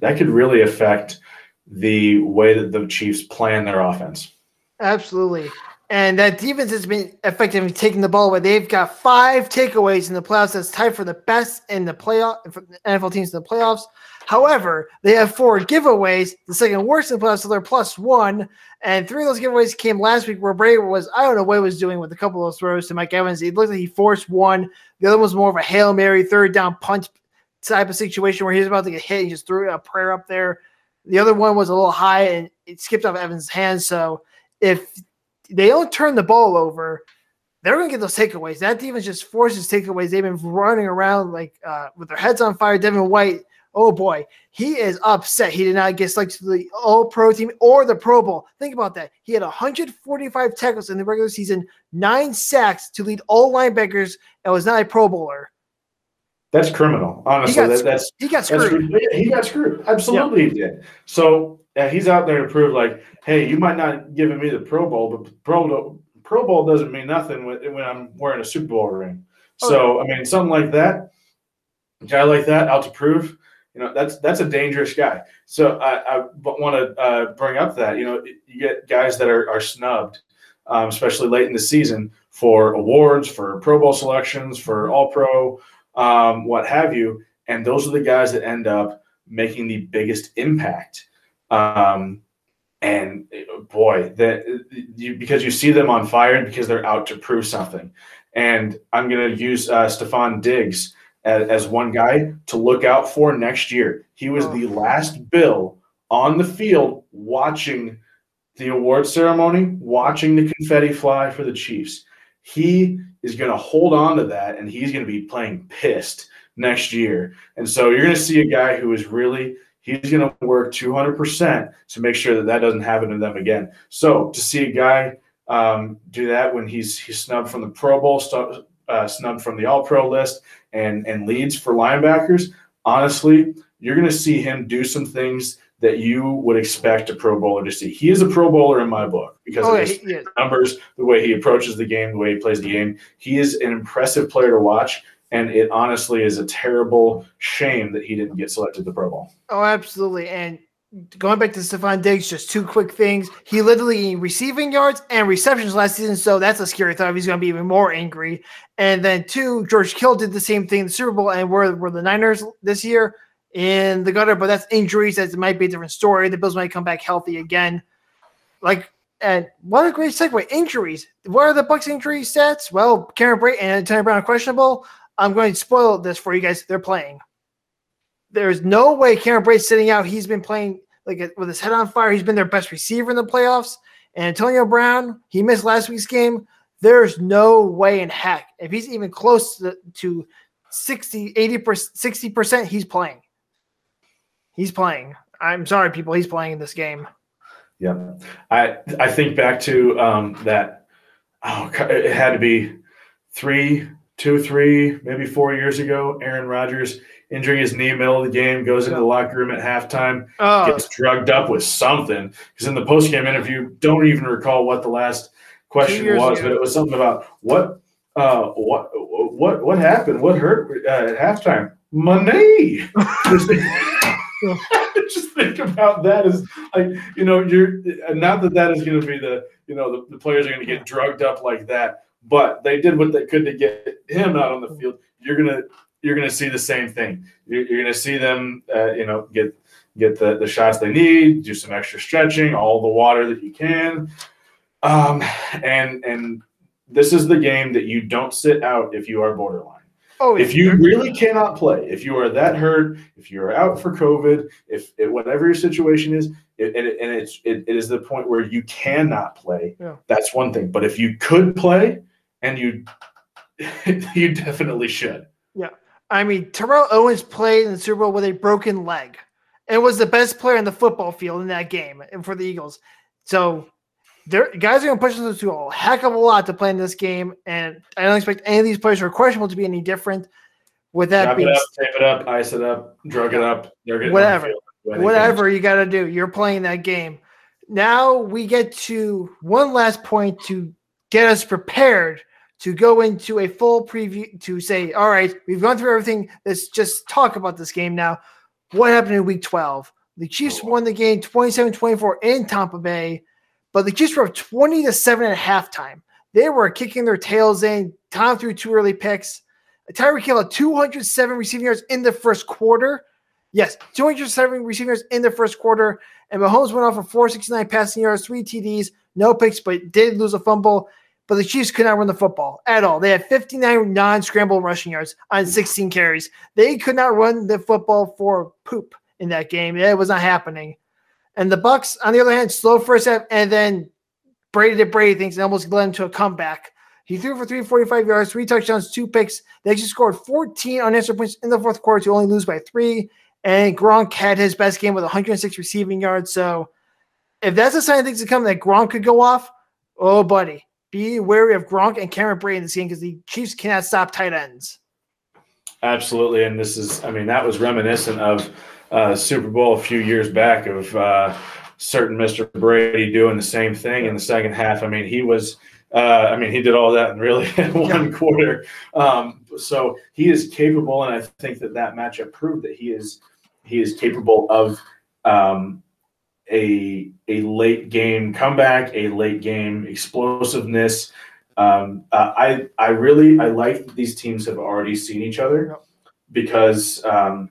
that could really affect the way that the Chiefs plan their offense. Absolutely. And that defense has been effective in taking the ball away. They've got five takeaways in the playoffs. That's tied for the best in the playoff NFL teams in the playoffs. However, they have four giveaways, the second worst in the playoffs, so they're plus one. And three of those giveaways came last week where Bray was, I don't know what he was doing with a couple of throws to Mike Evans. It looked like he forced one. The other one was more of a Hail Mary, third down punch type of situation where he was about to get hit. He just threw a prayer up there. The other one was a little high and it skipped off Evans' hands. So if they don't turn the ball over, they're going to get those takeaways. That defense just forces takeaways. They've been running around like uh, with their heads on fire. Devin White, oh boy, he is upset. He did not get selected to the All Pro team or the Pro Bowl. Think about that. He had 145 tackles in the regular season, nine sacks to lead all linebackers, and was not a Pro Bowler. that's criminal. Honestly, got that, that's He got screwed. yeah, he got screwed. Absolutely, he did. So uh, he's out there to prove, like, hey, you might not giving me the Pro Bowl, but Pro Pro Bowl doesn't mean nothing when, when I'm wearing a Super Bowl ring. Oh, So I mean, something like that, a guy like that out to prove, you know, that's that's a dangerous guy. So I, I want to uh, bring up that you know you get guys that are are snubbed, um, especially late in the season for awards, for Pro Bowl selections, for All Pro, um, what have you, and those are the guys that end up making the biggest impact. Um, and boy, that you, because you see them on fire because they're out to prove something. And I'm going to use uh, Stefon Diggs as, as one guy to look out for next year. He was the last Bill on the field watching the award ceremony, watching the confetti fly for the Chiefs. He is going to hold on to that and he's going to be playing pissed next year. And so you're going to see a guy who is really he's going to work 200% to make sure that that doesn't happen to them again. So to see a guy um, do that when he's he's snubbed from the Pro Bowl, stu- uh, snubbed from the All Pro list, and and leads for linebackers, honestly, you're going to see him do some things that you would expect a Pro Bowler to see. He is a Pro Bowler in my book because Oh, of his is. numbers, the way he approaches the game, the way he plays the game. He is an impressive player to watch, and it honestly is a terrible shame that he didn't get selected to the Pro Bowl. Oh, absolutely. And going back to Stefon Diggs, just two quick things. He literally receiving yards and receptions last season, so that's a scary thought. He's going to be even more angry. And then two, George Kittle did the same thing in the Super Bowl, and were were the Niners this year in the gutter, but that's injuries. That might be a different story. The Bills might come back healthy again. Like, and what a great segue. Injuries. What are the Bucks injury stats? Well, Cameron Brate and Antonio Brown are questionable. I'm going to spoil this for you guys. They're playing. There's no way Cameron Brate's sitting out. He's been playing like with his head on fire. He's been their best receiver in the playoffs. And Antonio Brown, he missed last week's game. There's no way in heck if he's even close to, to 60, 80%, 60%, he's playing. He's playing. I'm sorry, people. He's playing in this game. Yeah, I I think back to um, that. Oh, it had to be three, two, three, maybe four years ago. Aaron Rodgers injuring his knee middle of the game goes into the locker room at halftime, Oh, gets drugged up with something. Because in the post game interview, don't even recall what the last question was, ago. but it was something about what uh, what what what happened? What hurt uh, at halftime? My knee. just, just think about that as like you know you're not that that is going to be the you know the, the players are going to get drugged up like that, but they did what they could to get him out on the field. You're gonna you're gonna see the same thing. You're, you're gonna see them uh, you know get get the, the shots they need, do some extra stretching, all the water that you can. Um, and and this is the game that you don't sit out if you are borderline. oh If you really cannot play, if you are that hurt, if you're out for COVID, if it, whatever your situation is, it, and, it, and it's it, it is the point where you cannot play. Yeah. That's one thing. But if you could play, and you [LAUGHS] you definitely should. Yeah. I mean, Terrell Owens played in the Super Bowl with a broken leg and was the best player in the football field in that game and for the Eagles. So, there guys are going to push us to a heck of a lot to play in this game, and I don't expect any of these players who are questionable to be any different. With that Wrap it being up, tape it up, ice it up, drug it up. Whatever. field. I think whatever you got to do, you're playing that game. Now we get to one last point to get us prepared to go into a full preview to say, all right, we've gone through everything. Let's just talk about this game now. What happened in week 12? The Chiefs oh. won the game 27 24 in Tampa Bay, but the Chiefs were up 20 to 7 at halftime. They were kicking their tails in. Tom threw two early picks. Tyreek Hill had 207 receiving yards in the first quarter. Yes, 207 receiving yards in the first quarter. And Mahomes went off for 469 passing yards, three TDs, no picks, but did lose a fumble. But the Chiefs could not run the football at all. They had 59 non scramble rushing yards on 16 carries. They could not run the football for poop in that game. It was not happening. And the Bucks, on the other hand, slow first half, and then Brady did Brady things and almost led him to a comeback. He threw for 345 yards, three touchdowns, two picks. They actually scored 14 unanswered points in the fourth quarter to only lose by three. And Gronk had his best game with 106 receiving yards. So if that's a sign of things to come that Gronk could go off, oh, buddy, be wary of Gronk and Cameron Brate in this game because the Chiefs cannot stop tight ends. Absolutely, and this is, I mean, that was reminiscent of uh, Super Bowl a few years back of uh, certain Mr. Brady doing the same thing in the second half. I mean, he was, uh, I mean, he did all that in really [LAUGHS] one yeah. quarter. Um, so he is capable, and I think that that matchup proved that he is he is capable of um, a a late game comeback, a late game explosiveness. Um, uh, I I really I like that these teams have already seen each other because um,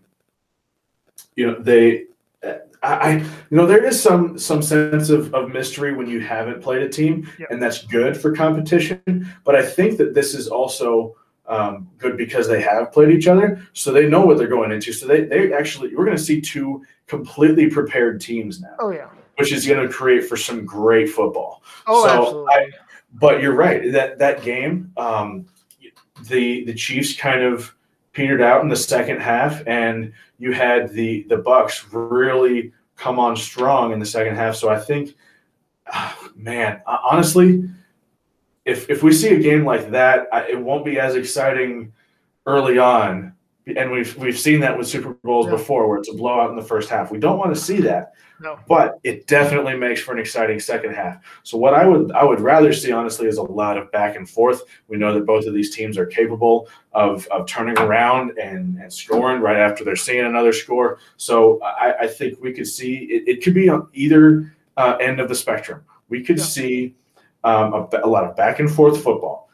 you know they I, you know there is some some sense of, of mystery when you haven't played a team and that's good for competition but i think that this is also um, good because they have played each other. So they know what they're going into. So they, they actually we're going to see two completely prepared teams now. Oh yeah. Which is going to create for some great football. Oh so absolutely. I, but you're right that that game um, the the chiefs kind of petered out in the second half, and you had the the Bucks really come on strong in the second half. So I think, man, honestly, if if we see a game like that, it won't be as exciting early on and we've we've seen that with Super Bowls yeah. before, where it's a blowout in the first half. We don't want to see that, no. but it definitely makes for an exciting second half. So what I would I would rather see honestly is a lot of back and forth. We know that both of these teams are capable of of turning around and, and scoring right after they're seeing another score. So I, I think we could see it, it could be on either uh, end of the spectrum. We could yeah. see um, a, a lot of back and forth football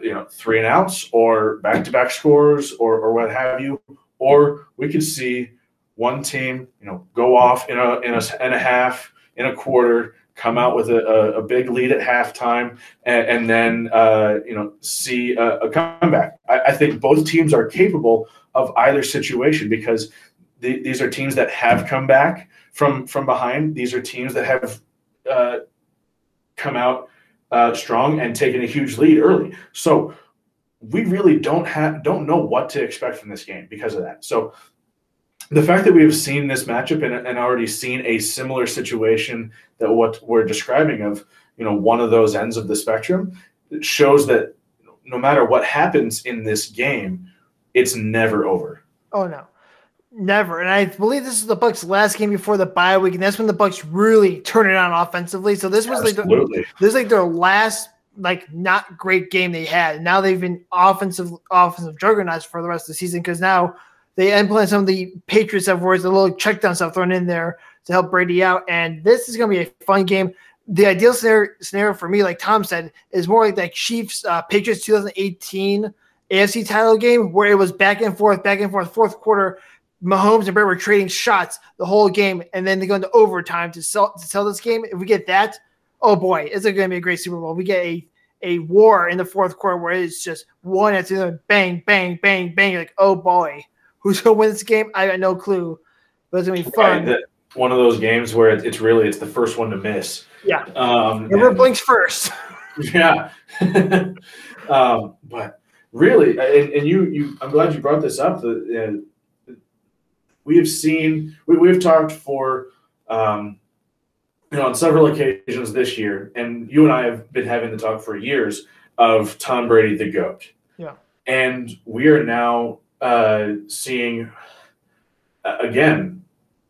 you know, three and outs or back to back scores or, or what have you. Or we could see one team, you know, go off in a, in a, and a half, in a quarter, come out with a, a, a big lead at halftime, and, and then, uh, you know, see a, a comeback. I, I, think both teams are capable of either situation because the, these are teams that have come back from, from behind. These are teams that have uh, come out uh, strong and taking a huge lead early. So we really don't have don't know what to expect from this game because of that. So the fact that we have seen this matchup and, and already seen a similar situation that what we're describing of you know one of those ends of the spectrum shows that no matter what happens in this game, it's never over. Oh no. Never. And I believe this is the Bucks' last game before the bye week, and that's when the Bucks really turn it on offensively. So this was Absolutely. like this is like their last like not great game they had. And now they've been offensive offensive juggernauts for the rest of the season because now they implement some of the Patriots have where it's a little check down stuff thrown in there to help Brady out. And this is gonna be a fun game. The ideal scenario, scenario for me, like Tom said, is more like that Chiefs uh, Patriots 2018 AFC title game where it was back and forth, back and forth, fourth quarter Mahomes and Brady were trading shots the whole game, and then they go into overtime to sell to sell this game. If we get that, oh boy, it's going to be a great Super Bowl. We get a a war in the fourth quarter where it's just one after the other, bang, bang, bang, bang. You're like, oh boy, who's going to win this game? I got no clue, but it's going to be fun. Right, one of those games where it's really it's the first one to miss. Yeah. Um, Never blinks first. [LAUGHS] Yeah. [LAUGHS] um, but really, and, and, you, you, I'm glad you brought this up. The, uh, we have seen we, we've talked for um, you know on several occasions this year and you and i have been having the talk for years of tom brady the goat. Yeah. And we are now uh, seeing uh, again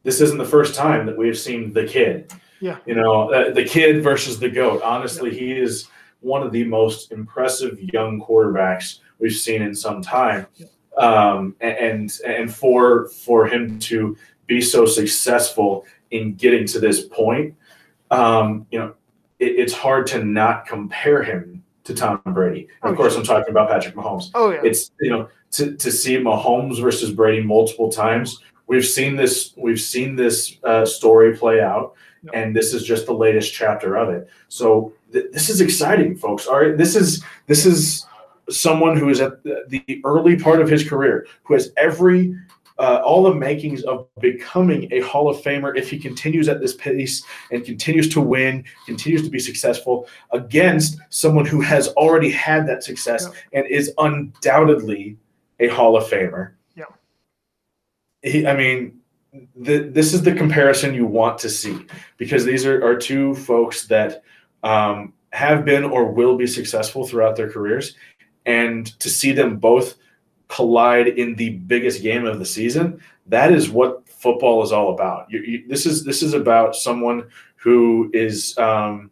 this isn't the first time that we've seen the kid. Yeah. You know uh, the kid versus the goat. Honestly yeah. he is one of the most impressive young quarterbacks we've seen in some time. Yeah um, and and for for him to be so successful in getting to this point, um, you know, it, it's hard to not compare him to Tom Brady. And of oh, course, I'm talking about Patrick Mahomes. Oh yeah, it's you know to to see Mahomes versus Brady multiple times. We've seen this. We've seen this uh, story play out, and this is just the latest chapter of it. So th- this is exciting, folks. All right, this is this is someone who is at the early part of his career, who has every uh, all the makings of becoming a Hall of Famer if he continues at this pace and continues to win, continues to be successful against someone who has already had that success yeah. and is undoubtedly a Hall of Famer. Yeah. He, I mean, the, this is the comparison you want to see because these are, are two folks that um, have been or will be successful throughout their careers and to see them both collide in the biggest game of the season, that is what football is all about. You, you, this is this is about someone who is um,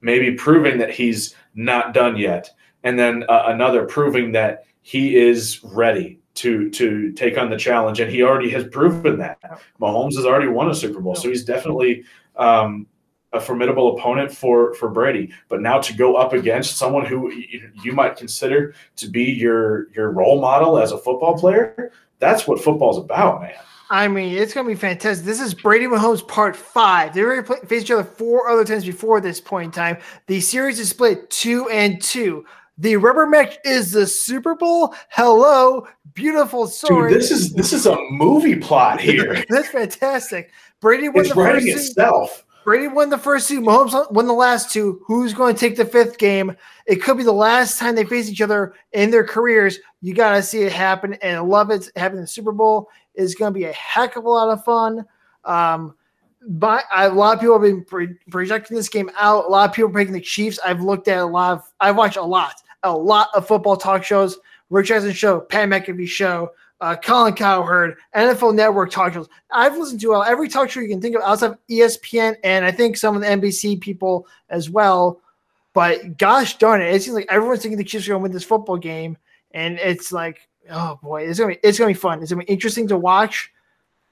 maybe proving that he's not done yet, and then uh, another proving that he is ready to to take on the challenge, and he already has proven that. Mahomes has already won a Super Bowl, so he's definitely um, a formidable opponent for for Brady. But now to go up against someone who you, might consider to be your your role model as a football player, that's what football's about, man. I mean, it's going to be fantastic. This is Brady Mahomes part five. They already played, faced each other four other times before this point in time. The series is split two and two. The rubber match is the Super Bowl. Hello, beautiful story. Dude, this is this is a movie plot here. [LAUGHS] That's fantastic. Brady won it's the writing itself. Brady won the first two. Mahomes won the last two. Who's going to take the fifth game? It could be the last time they face each other in their careers. You got to see it happen, and I love it. Having the Super Bowl is going to be a heck of a lot of fun. Um, but a lot of people have been pre- projecting this game out. A lot of people are picking the Chiefs. I've looked at a lot of. I've watched a lot, a lot of football talk shows. Rich Eisen show, Pat McAfee show, uh, Colin Cowherd, NFL Network talk shows. I've listened to uh, every talk show you can think of outside of ESPN, and I think some of the NBC people as well. But gosh darn it, it seems like everyone's thinking the Chiefs are going to win this football game, and it's like, oh boy, it's gonna be it's gonna be fun. It's gonna be interesting to watch.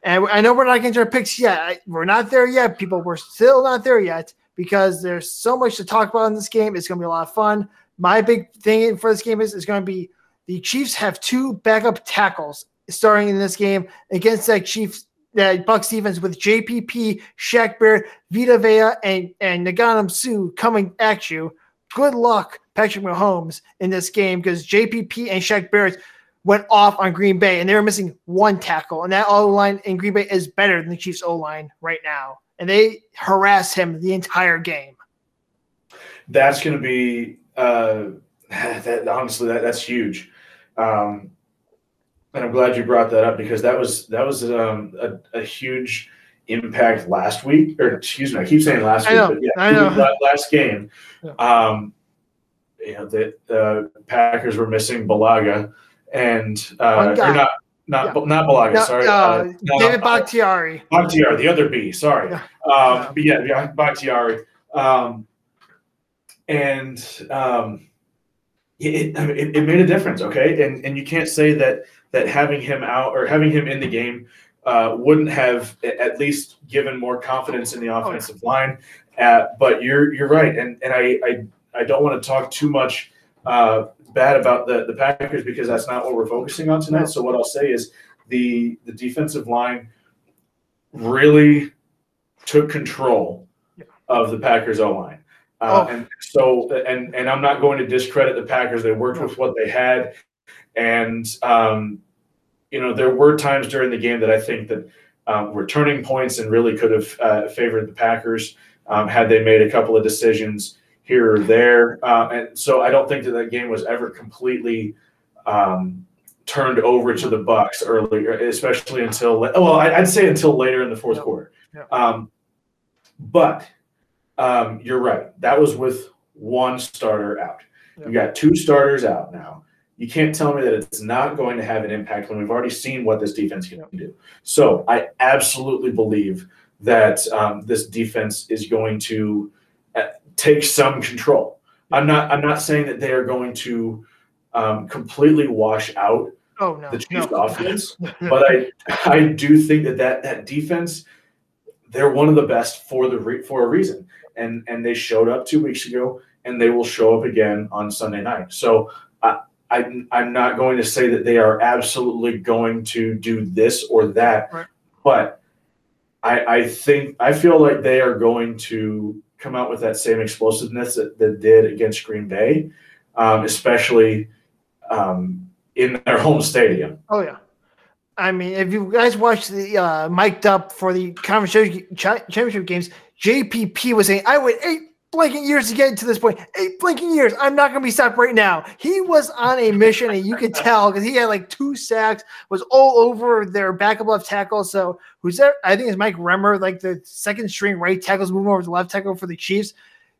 And I know we're not getting to our picks yet. We're not there yet, people. We're still not there yet because there's so much to talk about in this game. It's gonna be a lot of fun. My big thing for this game is it's gonna be the Chiefs have two backup tackles starting in this game against that Chiefs that Bucks defense with JPP, Shaq Barrett, Vita Vea, and and Ndamukong Suh coming at you. Good luck, Patrick Mahomes, in this game because JPP and Shaq Barrett went off on Green Bay and they were missing one tackle, and that O line in Green Bay is better than the Chiefs O line right now, and they harass him the entire game. That's going to be uh, [LAUGHS] that, honestly that that's huge. Um, and I'm glad you brought that up because that was that was um, a, a, huge impact last week, or excuse me, I keep saying last I week, know, but yeah, I know. [LAUGHS] last game. Yeah. Um, you know, the, the Packers were missing Bulaga and uh, or not not Yeah. not Bulaga, No, sorry, uh, uh, no, David Bakhtiari. Bakhtiari, the other B, sorry. Yeah. Um, but yeah, yeah, Bakhtiari. Um, and um, it, it, it made a difference, okay? And and you can't say that that having him out or having him in the game uh, wouldn't have at least given more confidence in the offensive line. Uh, but you're you're right, and and I I, I don't want to talk too much uh, bad about the the Packers because that's not what we're focusing on tonight. So what I'll say is the the defensive line really took control of the Packers O line. Uh, Oh. And so, and and I'm not going to discredit the Packers. They worked with what they had, and um, you know there were times during the game that I think that um, were turning points and really could have uh, favored the Packers um, had they made a couple of decisions here or there. Uh, and so I don't think that that game was ever completely um, turned over to the Bucks earlier, especially until well, I'd say until later in the fourth quarter. Um, but um, you're right. That was with one starter out. You got two starters out now. You can't tell me that it's not going to have an impact when we've already seen what this defense can do. So I absolutely believe that um, this defense is going to uh, take some control. I'm not. I'm not saying that they are going to um, completely wash out Oh no, the Chiefs no. offense, [LAUGHS] but I I do think that that that defense they're one of the best for the re, for a reason, and and they showed up two weeks ago, and they will show up again on Sunday night. So I. I, I'm not going to say that they are absolutely going to do this or that, Right. but I, I think I feel like they are going to come out with that same explosiveness that, that did against Green Bay, um, especially um, in their home stadium. Oh yeah. I mean, if you guys watched the uh, mic'd up for the conference championship games, JPP was saying, "I wait eight blanking years to get to this point. Eight blanking years. I'm not going to be stopped right now." He was on a mission, and you could tell because he had like two sacks, was all over their backup left tackle. So who's there? I think it's Mike Remmer, like the second string right tackles, moving over to the left tackle for the Chiefs.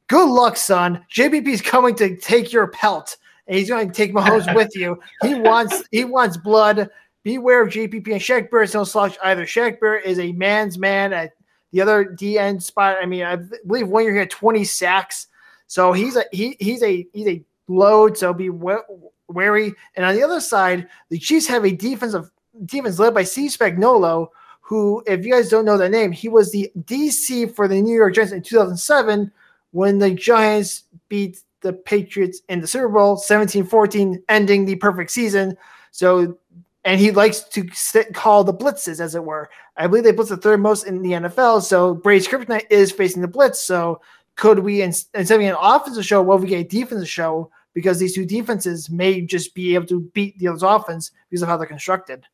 Good luck, son. JPP is coming to take your pelt and he's going to take Mahomes [LAUGHS] with you. He wants he wants blood. Beware of JPP and Shaq Barrett. Don't slouch either. Shaq Barrett is a man's man at the other D DN spot. I mean, I believe one year he had 20 sacks. So he's a he he's a he's a load. So be wary. And on the other side, the Chiefs have a defensive defense led by Steve Spagnuolo, who, if you guys don't know that name, he was the DC for the New York Giants in 2007 when the Giants beat the Patriots in the Super Bowl 17-14, ending the perfect season. So and he likes to sit, call the blitzes, as it were. I believe they blitz the third most in the NFL. So Brady's kryptonite is facing the blitz. So could we, instead of an offensive show, if we get a defensive show? Because these two defenses may just be able to beat the other's offense because of how they're constructed.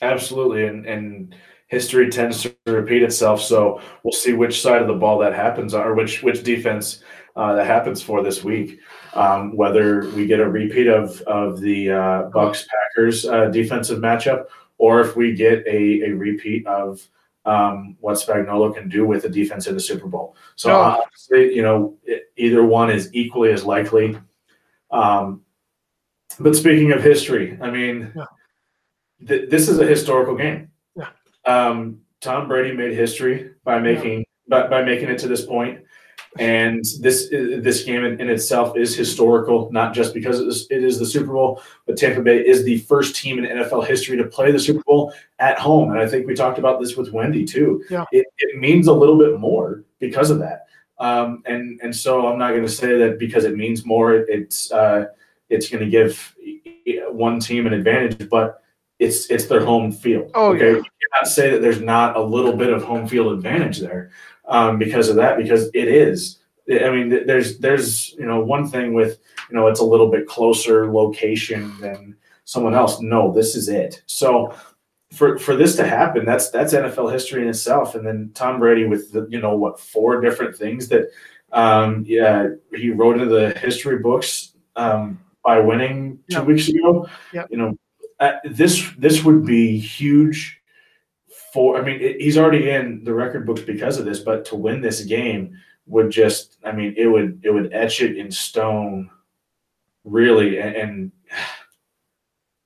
Absolutely, and and history tends to repeat itself. So we'll see which side of the ball that happens, or which which defense uh, that happens for this week. Um, whether we get a repeat of of the uh, Bucks Packers uh, defensive matchup, or if we get a, a repeat of um, what Spagnuolo can do with the defense in the Super Bowl. So oh. honestly, you know, it, either one is equally as likely. Um, but speaking of history, I mean, yeah. th- this is a historical game. Yeah. Um, Tom Brady made history by making yeah. by, by making it to this point. And this this game in, in, itself is historical, not just because it is, it is the Super Bowl, but Tampa Bay is the first team in NFL history to play the Super Bowl at home. And I think we talked about this with Wendy too. Yeah. It, it means a little bit more because of that. Um, and and so I'm not going to say that because it means more, it's uh, it's going to give one team an advantage, but it's it's their home field. Oh okay, yeah. you cannot say that there's not a little bit of home field advantage there um, because of that, because it is. I mean, there's there's you know one thing with you know it's a little bit closer location than someone else. No, this is it. So for for this to happen, that's that's NFL history in itself. And then Tom Brady with the, you know what four different things that um, yeah he wrote into the history books um, by winning two yep. weeks ago. Yep. You know uh, this this would be huge for I mean, it, he's already in the record books because of this, but to win this game would just I mean, it would it would etch it in stone, really. And, and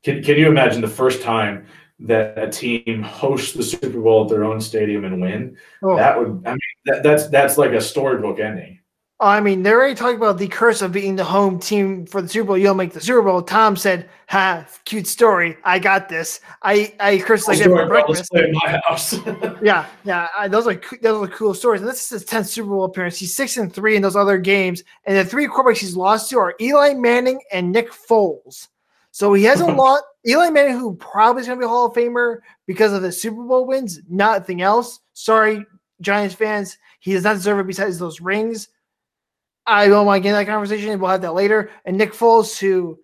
can can you imagine the first time that a team hosts the Super Bowl at their own stadium and win? Oh. That would I mean that, that's that's like a storybook ending. I mean, they're already talking about the curse of being the home team for the Super Bowl. You'll make the Super Bowl. Tom said, "Ha, cute story. I got this. I I cursed like that for breakfast." my house. [LAUGHS] yeah, yeah. I, those are those are cool stories. And this is his tenth Super Bowl appearance. He's six and three in those other games, and the three quarterbacks he's lost to are Eli Manning and Nick Foles. So he hasn't [LAUGHS] lost Eli Manning, who probably is going to be a Hall of Famer because of the Super Bowl wins, nothing else. Sorry, Giants fans. He does not deserve it besides those rings. I don't want to get in that conversation. We'll have that later. And Nick Foles, who,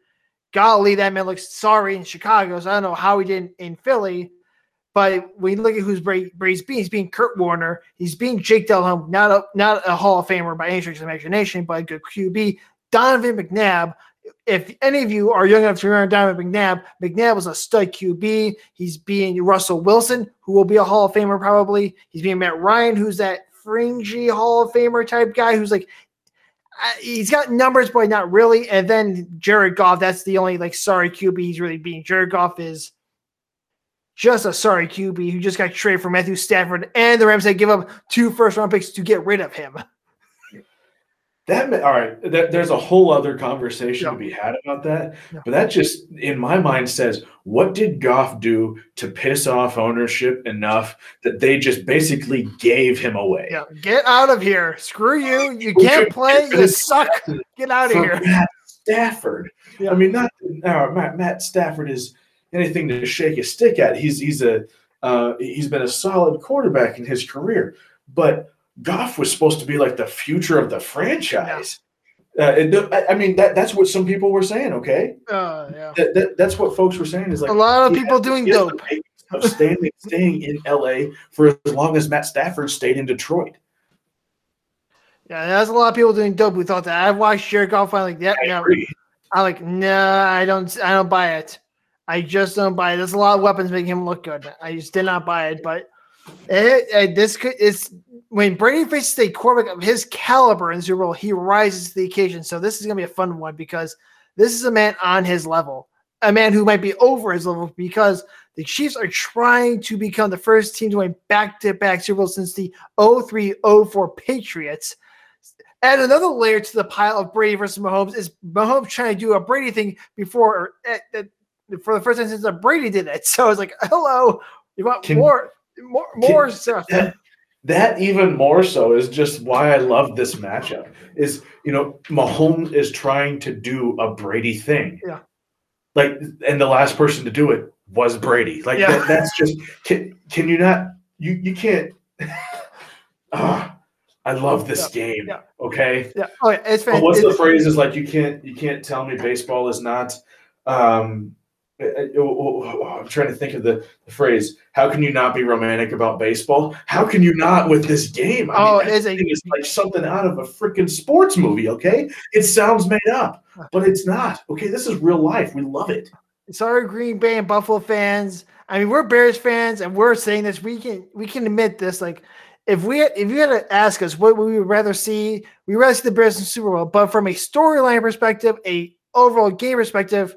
golly, that man looks sorry in Chicago. So I don't know how he did in Philly. But when you look at who's Brady's being, he's being Kurt Warner. He's being Jake Delhomme, not a not a Hall of Famer by any stretch of imagination, but a good QB. Donovan McNabb. If any of you are young enough to remember Donovan McNabb, McNabb was a stud QB. He's being Russell Wilson, who will be a Hall of Famer probably. He's being Matt Ryan, who's that fringy Hall of Famer type guy who's like he's got numbers, but not really. And then Jared Goff, that's the only like sorry QB he's really being. Jared Goff is just a sorry QB who just got traded for Matthew Stafford, and the Rams had give up two first round picks to get rid of him. That all right. That, there's a whole other conversation to be had about that. But that just, in my mind, says what did Goff do to piss off ownership enough that they just basically gave him away? Yeah, get out of here. Screw you. You can't play. You suck. Get out of here. Matt Stafford. Yeah. I mean, not uh, Matt, Matt Stafford is anything to shake a stick at. He's he's a uh, he's been a solid quarterback in his career, but Goff was supposed to be like the future of the franchise. Uh, I mean, that that's what some people were saying. Okay, uh, yeah. That, that, that's what folks were saying. Is like a lot of people has, doing dope. Staying staying in LA for as long as Matt Stafford stayed in Detroit. Yeah, there's a lot of people doing dope who thought that. I watched Jared Goff. I'm like, yeah, no. I'm like, no, nah, I don't, I don't buy it. I just don't buy it. There's a lot of weapons making him look good. I just did not buy it, but And, and this could is when Brady faces a quarterback of his caliber in Super Bowl, he rises to the occasion. So this is gonna be a fun one because this is a man on his level, a man who might be over his level because the Chiefs are trying to become the first team to win back-to-back Super Bowls since the 03-04 Patriots. Add another layer to the pile of Brady versus Mahomes is Mahomes trying to do a Brady thing before uh, uh, for the first time since Brady did it. [LAUGHS] So it's like, hello, you want Can- more, more, more can- stuff. [LAUGHS] that, that even more so is just why I love this matchup. Is you know Mahomes is trying to do a Brady thing. Yeah. Like, and the last person to do it was Brady. Like Yeah. that, that's just can can you not you you can't. [SIGHS] Ah, I love this game. yeah. Okay. Yeah, oh, yeah, it's But fantastic. what's the phrase? Is like you can't you can't tell me baseball is not. Um, Uh, uh, oh, oh, oh, I'm trying to think of the, the phrase. How can you not be romantic about baseball? How can you not with this game? Oh, that it's a- like something out of a freaking sports movie. Okay, it sounds made up, but it's not. Okay, this is real life. We love it. Sorry, Green Bay and Buffalo fans. I mean, we're Bears fans, and we're saying this. We can we can admit this. Like, if we if you had to ask us what we would rather see, we rather see the Bears in Super Bowl. But from a storyline perspective, a overall game perspective,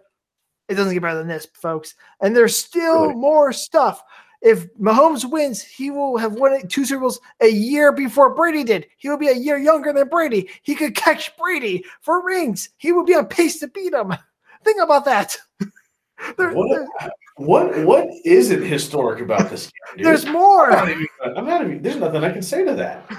it doesn't get better than this, folks. And there's still Really? more stuff. If Mahomes wins, he will have won two Super Bowls a year before Brady did. He will be a year younger than Brady. He could catch Brady for rings. He would be on pace to beat him. [LAUGHS] Think about that. [LAUGHS] There- What what what isn't historic about this game? Dude? there's I'm more. not even. I'm not even. There's nothing I can say to that.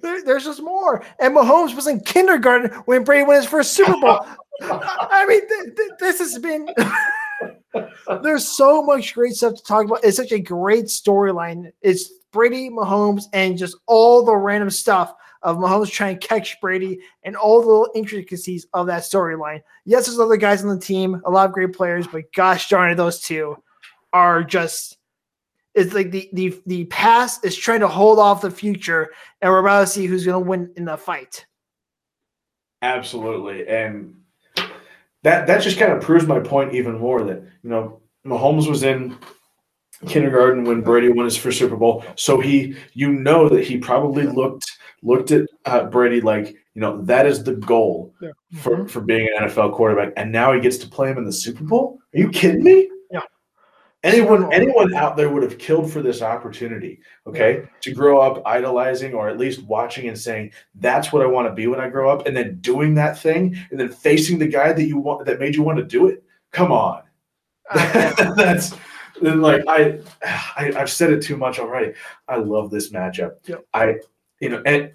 There- there's just more. And Mahomes was in kindergarten when Brady won his first Super Bowl. I mean, th- th- this has been. [LAUGHS] there's so much great stuff to talk about. It's such a great storyline. It's Brady, Mahomes, and just all the random stuff of Mahomes trying to catch Brady and all the little intricacies of that storyline. Yes, there's other guys on the team, a lot of great players, but gosh darn it, those two are just. It's like the the the past is trying to hold off the future, and we're about to see who's going to win in the fight. Absolutely, and that that just kind of proves my point even more. That you know, Mahomes was in kindergarten when Brady won his first Super Bowl, so he, you know, that he probably looked looked at uh, Brady like, you know, that is the goal for for being an NFL quarterback, and now he gets to play him in the Super Bowl. Are you kidding me? Yeah. Anyone anyone out there would have killed for this opportunity, okay? To grow up idolizing or at least watching and saying, that's what I want to be when I grow up, and then doing that thing and then facing the guy that you want that made you want to do it. Come on. [LAUGHS] that's then like I, I I've said it too much already. I love this matchup. Yep. I you know and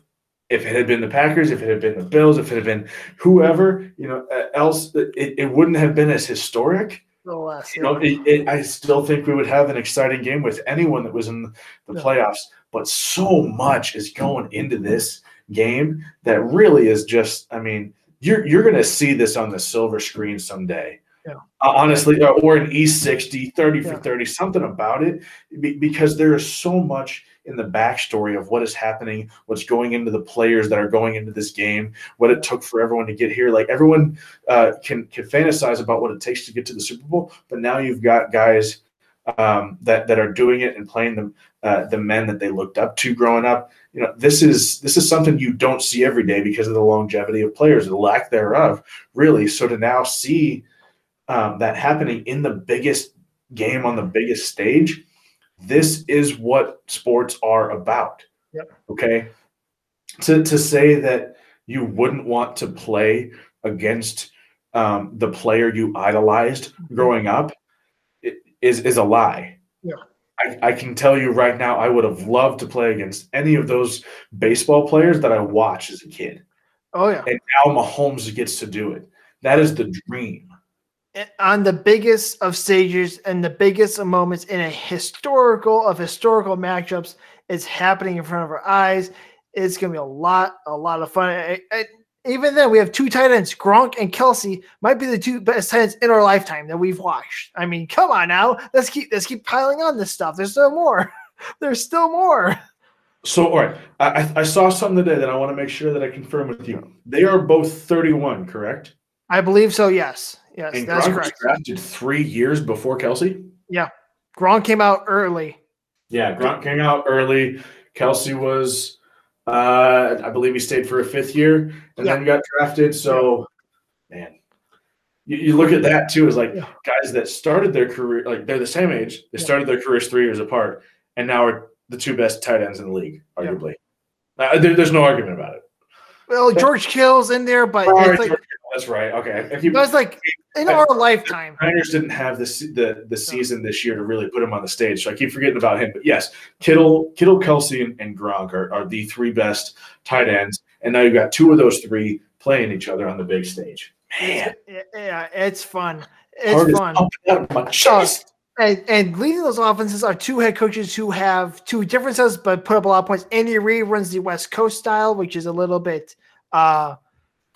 if it had been the Packers, if it had been the Bills, if it had been whoever, you know, uh, else, it, it wouldn't have been as historic. Last, You know, it, it, I still think we would have an exciting game with anyone that was in the playoffs. But so much is going into this game that really is just. I mean, you're you're going to see this on the silver screen someday. Yeah. Uh, honestly, uh, or an E60, 30 for 30, something about it, be- because there is so much in the backstory of what is happening, what's going into the players that are going into this game, what it took for everyone to get here. Like everyone uh, can can fantasize about what it takes to get to the Super Bowl, but now you've got guys um, that that are doing it and playing the uh, the men that they looked up to growing up. You know, this is this is something you don't see every day because of the longevity of players, the lack thereof, really. So to now see um, that happening in the biggest game on the biggest stage, this is what sports are about. Yep. Okay. To to say that you wouldn't want to play against um, the player you idolized growing up is is a lie. Yeah. I, I can tell you right now, I would have loved to play against any of those baseball players that I watched as a kid. Oh yeah. And now Mahomes gets to do it. That is the dream. On the biggest of stages and the biggest of moments in a historical of historical matchups it's happening in front of our eyes. It's going to be a lot a lot of fun. I- I- even then we have two tight ends gronk and Kelce might be the two best tight ends in our lifetime that we've watched. I mean come on now. Let's keep let's keep piling on this stuff. There's still more. [LAUGHS] There's still more. So, all right, I, I- I saw something today that I want to make sure that I confirm with you. They are both 31, correct? i believe so yes yes And that's Gronk was correct drafted three years before Kelce. Yeah, Gronk came out early Yeah, Gronk came out early. Kelce was, uh, I believe he stayed for a fifth year and Yeah. then got drafted. So, man, you, you look at that too as like Yeah. guys that started their career, like they're the same age. They Yeah. started their careers three years apart, and now are the two best tight ends in the league, Yeah. arguably. Uh, there- there's no argument about it. Well, George Kittle's in there, but All right, it's like that's right. Okay, if you, that's like in I- our lifetime. Niners didn't have this the the season this year to really put him on the stage, so I keep forgetting about him. But yes, Kittle, Kittle, Kelce, and, and Gronk are, are the three best tight ends, and now you've got two of those three playing each other on the big stage. Man, Yeah, it's fun. It's is fun. out my chest. And, and leading those offenses are two head coaches who have two differences but put up a lot of points. Andy Reid runs the West Coast style, which is a little bit uh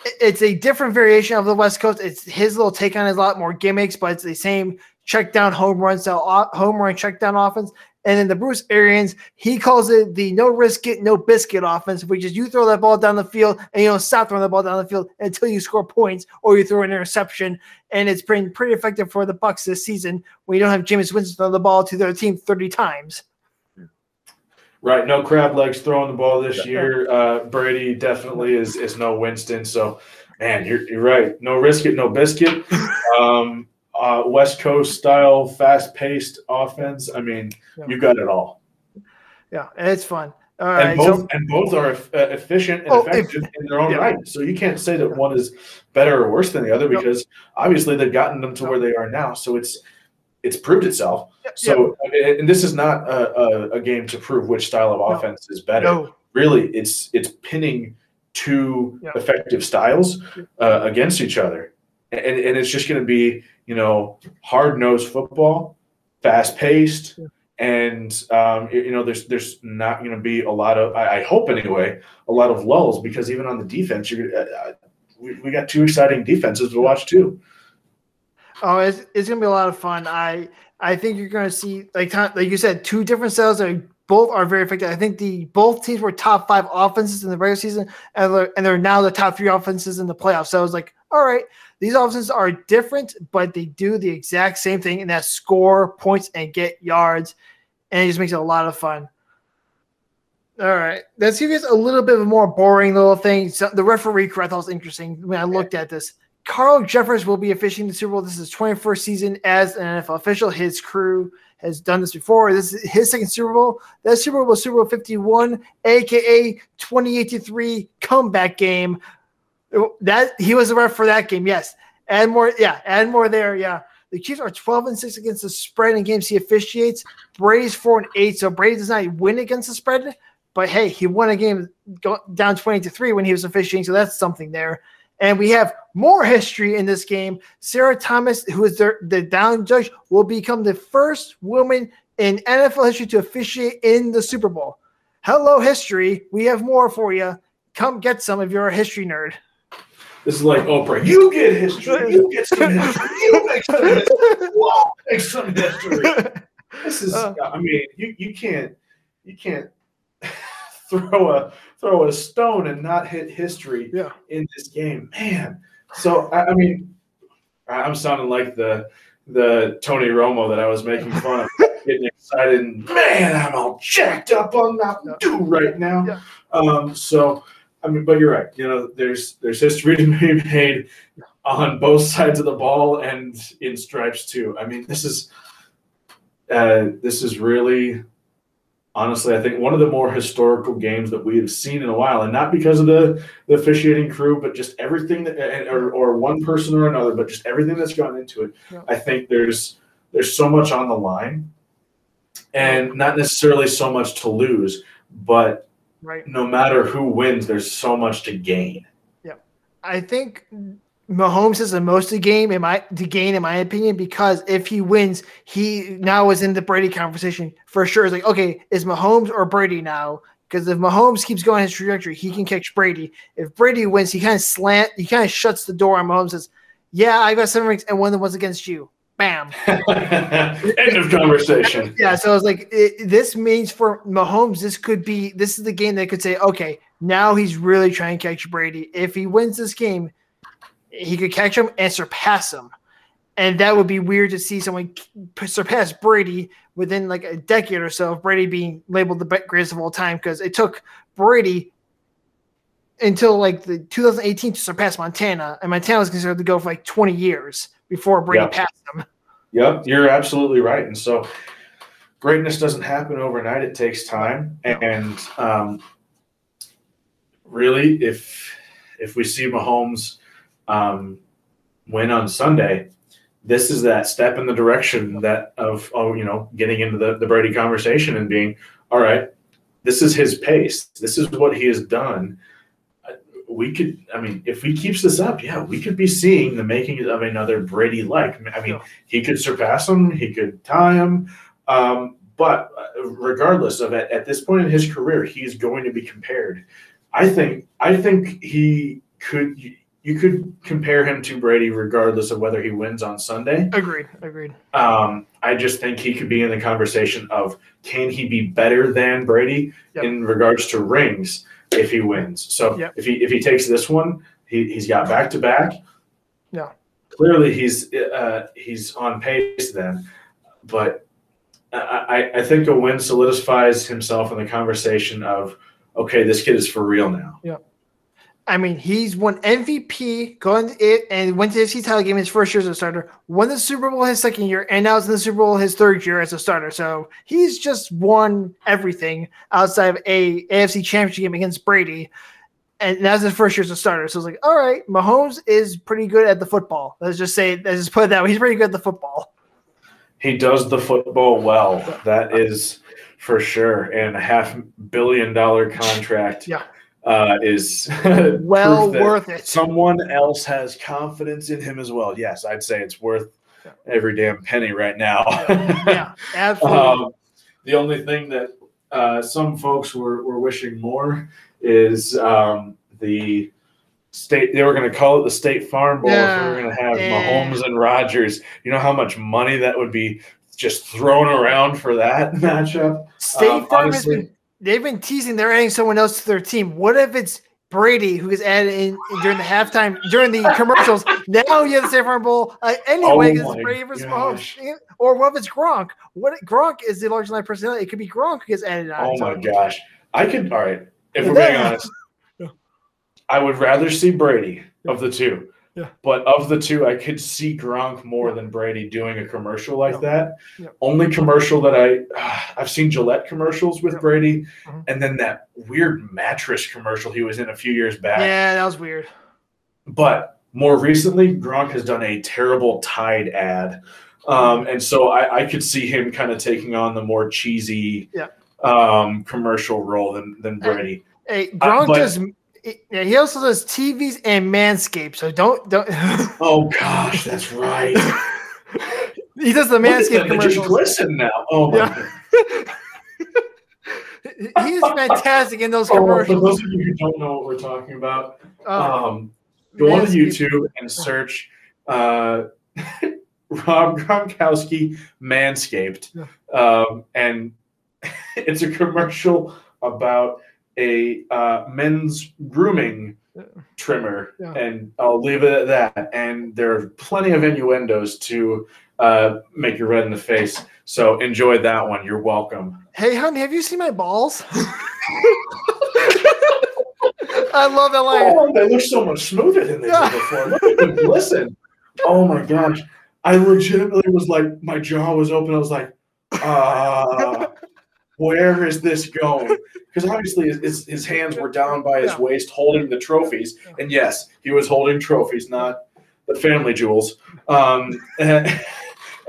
it's a different variation of the West Coast. It's his little take on it, a lot more gimmicks, but it's the same check down home run style home run check down offense. And then the Bruce Arians, he calls it the no risk it, no biscuit offense, which is you throw that ball down the field and you don't stop throwing the ball down the field until you score points or you throw an interception. And it's been pretty effective for the Bucs this season when you don't have Jameis Winston throw the ball to their team 30 times. Right, no crab legs throwing the ball this year. Uh, Brady definitely is is no Winston. So, man, you're you're right. No risk it, no biscuit. [LAUGHS] Um, uh, West Coast style, fast paced offense. I mean, Yeah. you got it all. Yeah, and it's fun. All and right. both So, and both are uh, efficient and Oh, if- effective in their own yeah. right. So you can't say that one is better or worse than the other No. because obviously they've gotten them to No. where they are now. So it's it's proved itself. yeah, So and- and this is not a, a, a game to prove which style of No. offense is better. no, Really, it's it's pinning two Yeah. effective styles uh, against each other, and and it's just going to be you know hard nosed football, fast paced. And um, you you know, there's there's not going to be a lot of, I, I hope anyway, a lot of lulls because even on the defense, you're uh, uh, we, we got two exciting defenses to watch too. Oh, it's, it's gonna be a lot of fun. I I think you're gonna see like like you said, two different styles that both are very effective. I think the both teams were top five offenses in the regular season, and they're, and they're now the top three offenses in the playoffs. So I was like, all right, these offenses are different, but they do the exact same thing, and that score points and get yards, and it just makes it a lot of fun. All right, let's give you a little bit of a more boring little thing. So the referee crew I thought was interesting when I looked at this. Carl Cheffers will be officiating the Super Bowl. This is his 21st season as an NFL official. His crew has done this before. This is his second Super Bowl. That Super Bowl was Super Bowl 51, aka 2083 comeback game. That he was the ref for that game. Yes. Add more, yeah, add more there. Yeah. The Chiefs are 12 and 6 against the spread in games he officiates. Brady's 4 and 8. So Brady does not win against the spread, but hey, he won a game down 20 to 3 when he was officiating. So that's something there. And we have more history in this game. Sarah Thomas, who is the, the down judge, will become the first woman in NFL history to officiate in the Super Bowl. Hello, history. We have more for you. Come get some if you're a history nerd. This is like Oprah. You get history. You get some history. You [LAUGHS] make some history. We'll make some history. This is. Uh. I mean, you you can't you can't [LAUGHS] throw a throw a stone and not hit history Yeah. in this game, man. So I, I mean, I'm sounding like the the Tony Romo that I was making fun of, [LAUGHS] getting excited. And, man, I'm all jacked up on Mountain Dew right now. Yeah. Um, so I mean, but you're right. You know, there's there's history to be made on both sides of the ball and in stripes too. I mean, this is uh, this is really honestly, I think one of the more historical games that we have seen in a while, and not because of the the officiating crew, but just everything that, or, or one person or another, but just everything that's gone into it. Yeah. I think there's there's so much on the line, and not necessarily so much to lose, but right. no matter who wins, there's so much to gain. Yeah, I think Mahomes is the most to gain in my to gain in my opinion because if he wins, he now is in the Brady conversation for sure. It's like, okay, is Mahomes or Brady now? Because if Mahomes keeps going his trajectory, he can catch Brady. If Brady wins, he kind of slant, he kind of shuts the door on Mahomes. Says, "Yeah, I got seven rings, and one of them was against you." Bam. [LAUGHS] End of conversation. Yeah, so I was like, it, this means for Mahomes, this could be this is the game that could say, okay, now he's really trying to catch Brady. If he wins this game, he could catch him and surpass him. and that would be weird to see someone surpass Brady within like a decade or so of Brady being labeled the greatest of all time because it took Brady until like the 2018 to surpass Montana, and Montana was considered to go for like 20 years before Brady Yeah. passed him. Yep, you're absolutely right. And so greatness doesn't happen overnight. It takes time. And um, really, if if we see Mahomes um, win on Sunday, this is that step in the direction that of oh, you know, getting into the, the Brady conversation and being, all right, this is his pace. This is what he has done. We could, I mean, if he keeps this up, yeah, we could be seeing the making of another Brady like. I mean, he could surpass him, he could tie him. Um, but uh, regardless of it, at this point in his career, he's going to be compared. I think I think he could you could compare him to Brady regardless of whether he wins on Sunday. Agreed. Agreed. Um, I just think he could be in the conversation of can he be better than Brady Yep. in regards to rings if he wins. So Yep. if he if he takes this one, he, he's got back to back. Yeah. Clearly he's uh, he's on pace then, but I, I think a win solidifies himself in the conversation of okay, this kid is for real now. I mean, he's won MVP, going it, and went to the NFC title game his first year as a starter. Won the Super Bowl his second year, and now is in the Super Bowl his third year as a starter. So he's just won everything outside of a AFC Championship game against Brady, and that's his first year as a starter. So it's like, all right, Mahomes is pretty good at the football. Let's just say, let's just put it that way. He's pretty good at the football. He does the football well. That is for sure. And a half billion dollar contract Yeah. Uh, is [LAUGHS] Well worth it. Someone else has confidence in him as well. Yes, I'd say it's worth Yeah. every damn penny right now. yeah, absolutely. [LAUGHS] um, the only thing that uh, some folks were, were wishing more is um, the state. They were going to call it the State Farm Bowl. if we were going to have yeah. Mahomes and Rodgers, You know how much money that would be just thrown around for that [LAUGHS] matchup. State um, Farm has been they've been teasing they're adding someone else to their team. What if it's Brady who is added in during the halftime during the [LAUGHS] commercials? now you have the State Farm Bowl uh, anyway Oh because it's Brady versus gosh. Mahomes. Or what if it's Gronk? What Gronk is the large line personality? It could be Gronk who gets added on. Oh So- my gosh. I could, all right, if we're Yeah. being honest, I would rather see Brady of the two. Yeah. But of the two, I could see Gronk more than Brady doing a commercial like Yeah. that. Yeah. Only commercial that I [SIGHS] I've seen Gillette commercials with Yeah. Brady, Mhm. and then that weird mattress commercial he was in a few years back. Yeah, that was weird. But more recently, Gronk has done a terrible Tide ad, um, and so I, I could see him kind of taking on the more cheesy Yeah. um, commercial role than than Brady. Hey, Gronk but- does. Yeah, he also does TVs and Manscaped. So don't don't. [LAUGHS] Oh gosh, that's right. [LAUGHS] he does the Manscaped just commercials. glisten now. Oh my Yeah. God. [LAUGHS] He is fantastic in those Oh, for those of you who don't know what we're talking about, Oh, um, go on YouTube and search uh, Rob Gronkowski Manscaped, um, and it's a commercial about a uh, men's grooming Yeah. trimmer, Yeah. and I'll leave it at that. And there are plenty of innuendos to uh, make you red in the face. So enjoy that one. You're welcome. Hey, honey, have you seen my balls? [LAUGHS] I love that line. Oh, they look so much smoother than they Yeah. did before. Look at them glisten. Oh my gosh. I legitimately was like, my jaw was open. I was like, uh, [LAUGHS] where is this going? Because obviously his, his, his hands were down by his Yeah. waist holding the trophies. And yes, he was holding trophies, not the family jewels. Um, and,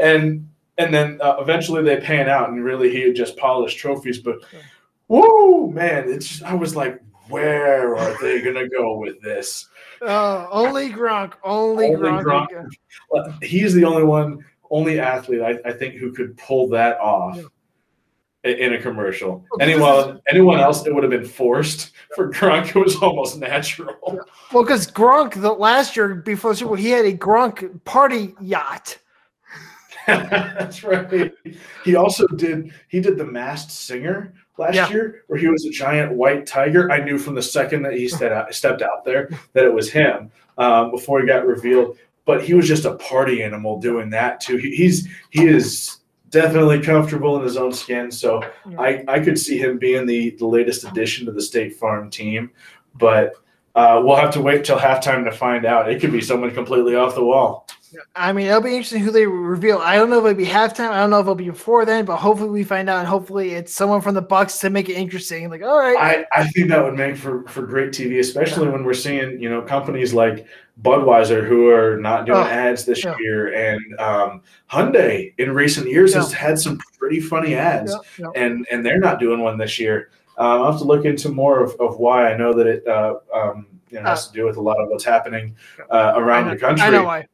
and and then uh, eventually they pan out, and really he had just polished trophies. But whoa, man, it's I was like, where are they gonna go with this? Oh, only Gronk. Only, Only Gronk. Gronk. He's the only one, only athlete I, I think who could pull that off i- in a commercial. Well, this Anyone anyone else, it would have been forced. For Gronk, it was almost natural. Well, because Gronk, the last year before Super Bowl, he had a Gronk party yacht. [LAUGHS] That's right. He also did. He did the Masked Singer last Yeah. year, where he was a giant white tiger. I knew from the second that he stepped out, stepped out there that it was him. Um, before he got revealed, but he was just a party animal doing that too. He, he's he is definitely comfortable in his own skin. So Yeah. I, I could see him being the, the latest addition to the State Farm team, but uh, we'll have to wait till halftime to find out. It could be someone completely off the wall. I mean, it'll be interesting who they reveal. I don't know if it'll be halftime. I don't know if it'll be before then, but hopefully we find out. And hopefully it's someone from the Bucs to make it interesting. Like, all right, I, I think that would make for, for great TV, especially when we're seeing you know companies like Budweiser who are not doing Oh, ads this yeah. year, and um, Hyundai in recent years Yeah. has had some pretty funny ads. Yeah, and and they're not doing one this year. Um, I'll have to look into more of, of why. I know that it uh, um, you know, has to do with a lot of what's happening uh, around the country. I know why.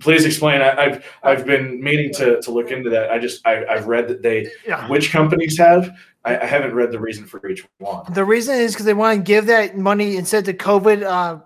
Please explain. I, I've I've been meaning to, to look into that. I just I, I've read that they Yeah. which companies have. I, I haven't read the reason for each one. The reason is because they want to give that money instead to COVID uh,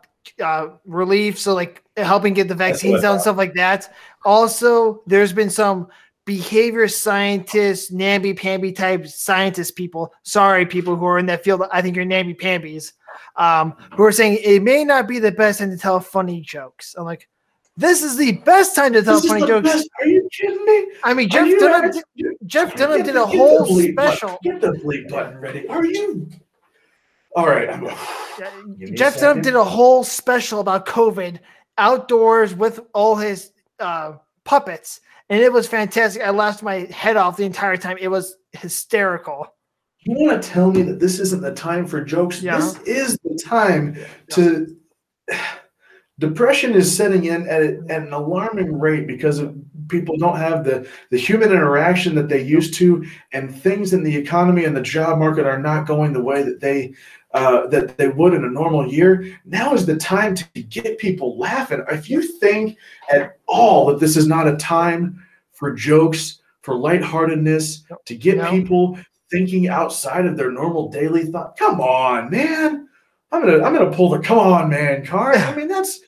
uh, relief, so like helping get the vaccines out and stuff like that. Also, there's been some behavior scientists, namby pamby type scientist people. Sorry, people who are in that field. I think you're namby pambies. Um, who are saying it may not be the best time to tell funny jokes. I'm like, this is the best time to tell This is funny the jokes. best. Are you kidding me? I mean, Jeff you Dunham. not- Did, Jeff Dunham Get did a whole bleep button- special. Get the bleep button ready. Are you? All right. I'm, Give me a Jeff Dunham did a whole special about COVID outdoors with all his uh, puppets, and it was fantastic. I laughed my head off the entire time. It was hysterical. You want to tell me that this isn't the time for jokes? Yeah. This is the time to. Depression is setting in at, at an alarming rate because of people don't have the, the human interaction that they used to, and things in the economy and the job market are not going the way that they uh, that they would in a normal year. Now is the time to get people laughing. If you think at all that this is not a time for jokes, for lightheartedness, to get No. people thinking outside of their normal daily thought. Come on, man. I'm gonna I'm gonna pull the come on, man card. I mean, that's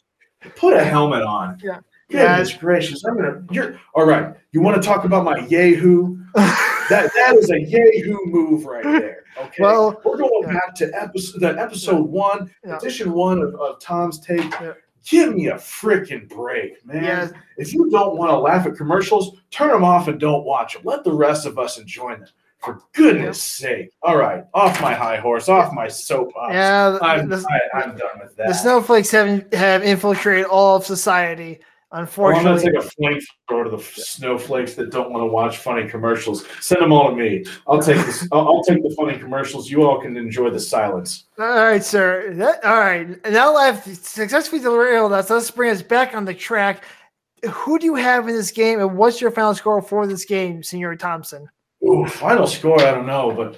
put a helmet on. Yeah. Goodness gracious. I'm gonna you're all right. You want to talk about my Yahoo? [LAUGHS] That that is a Yahoo move right there. Okay. Well, we're going yeah. back to episode the episode one, Yeah. edition one of, of Tom's take. Yeah. Give me a freaking break, man. Yeah. If you don't want to laugh at commercials, turn them off and don't watch them. Let the rest of us enjoy them. For goodness sake. All right. Off my high horse, off my soapbox. yeah, I'm, the, I, I'm done with that. the snowflakes have have infiltrated all of society. Well, I'm going Unfortunately, to take a flamethrower to the snowflakes that don't want to watch funny commercials. Send them all to me. I'll take this. I'll, I'll take the funny commercials. You all can enjoy the silence. all right, sir. That, all right. Now I've successfully derailed us. Let's bring us back on the track. Who do you have in this game, and what's your final score for this game, Senor Thompson? Ooh, final score, I don't know, but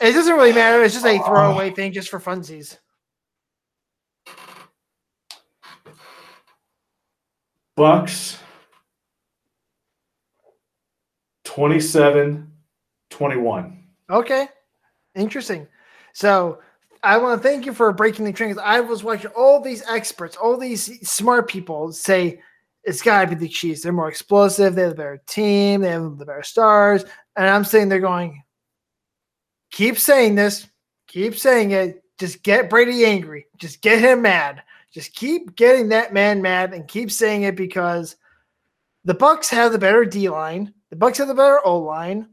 It doesn't really matter. It's just a uh, throwaway thing, just for funsies. Bucs 27 21. Okay, interesting. So I want to thank you for breaking the train. 'cause I was watching all these experts, all these smart people say it's got to be the Chiefs. They're more explosive. They have the better team. They have the better stars. And I'm sitting there going, keep saying this, keep saying it. Just get Brady angry. Just get him mad. Just keep getting that man mad and keep saying it because the Bucs have the better D line. The Bucs have the better O line.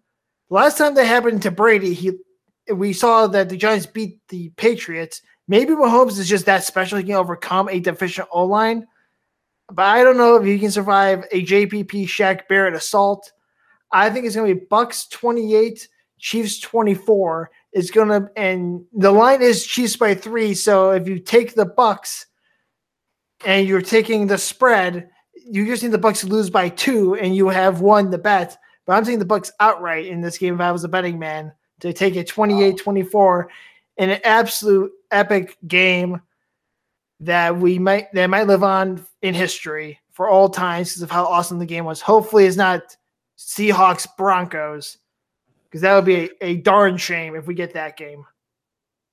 Last time that happened to Brady, he we saw that the Giants beat the Patriots. Maybe Mahomes is just that special; he can overcome a deficient O line. But I don't know if he can survive a JPP Shaq Barrett assault. I think it's going to be Bucs twenty eight, Chiefs twenty four. It's going to and the line is Chiefs by three. So if you take the Bucs and you're taking the spread, you just need the Bucs to lose by two, and you have won the bet. But I'm taking the Bucs outright in this game if I was a betting man to take it 28-24 in an absolute epic game that we might that might live on in history for all times because of how awesome the game was. Hopefully it's not Seahawks Broncos because that would be a, a darn shame if we get that game.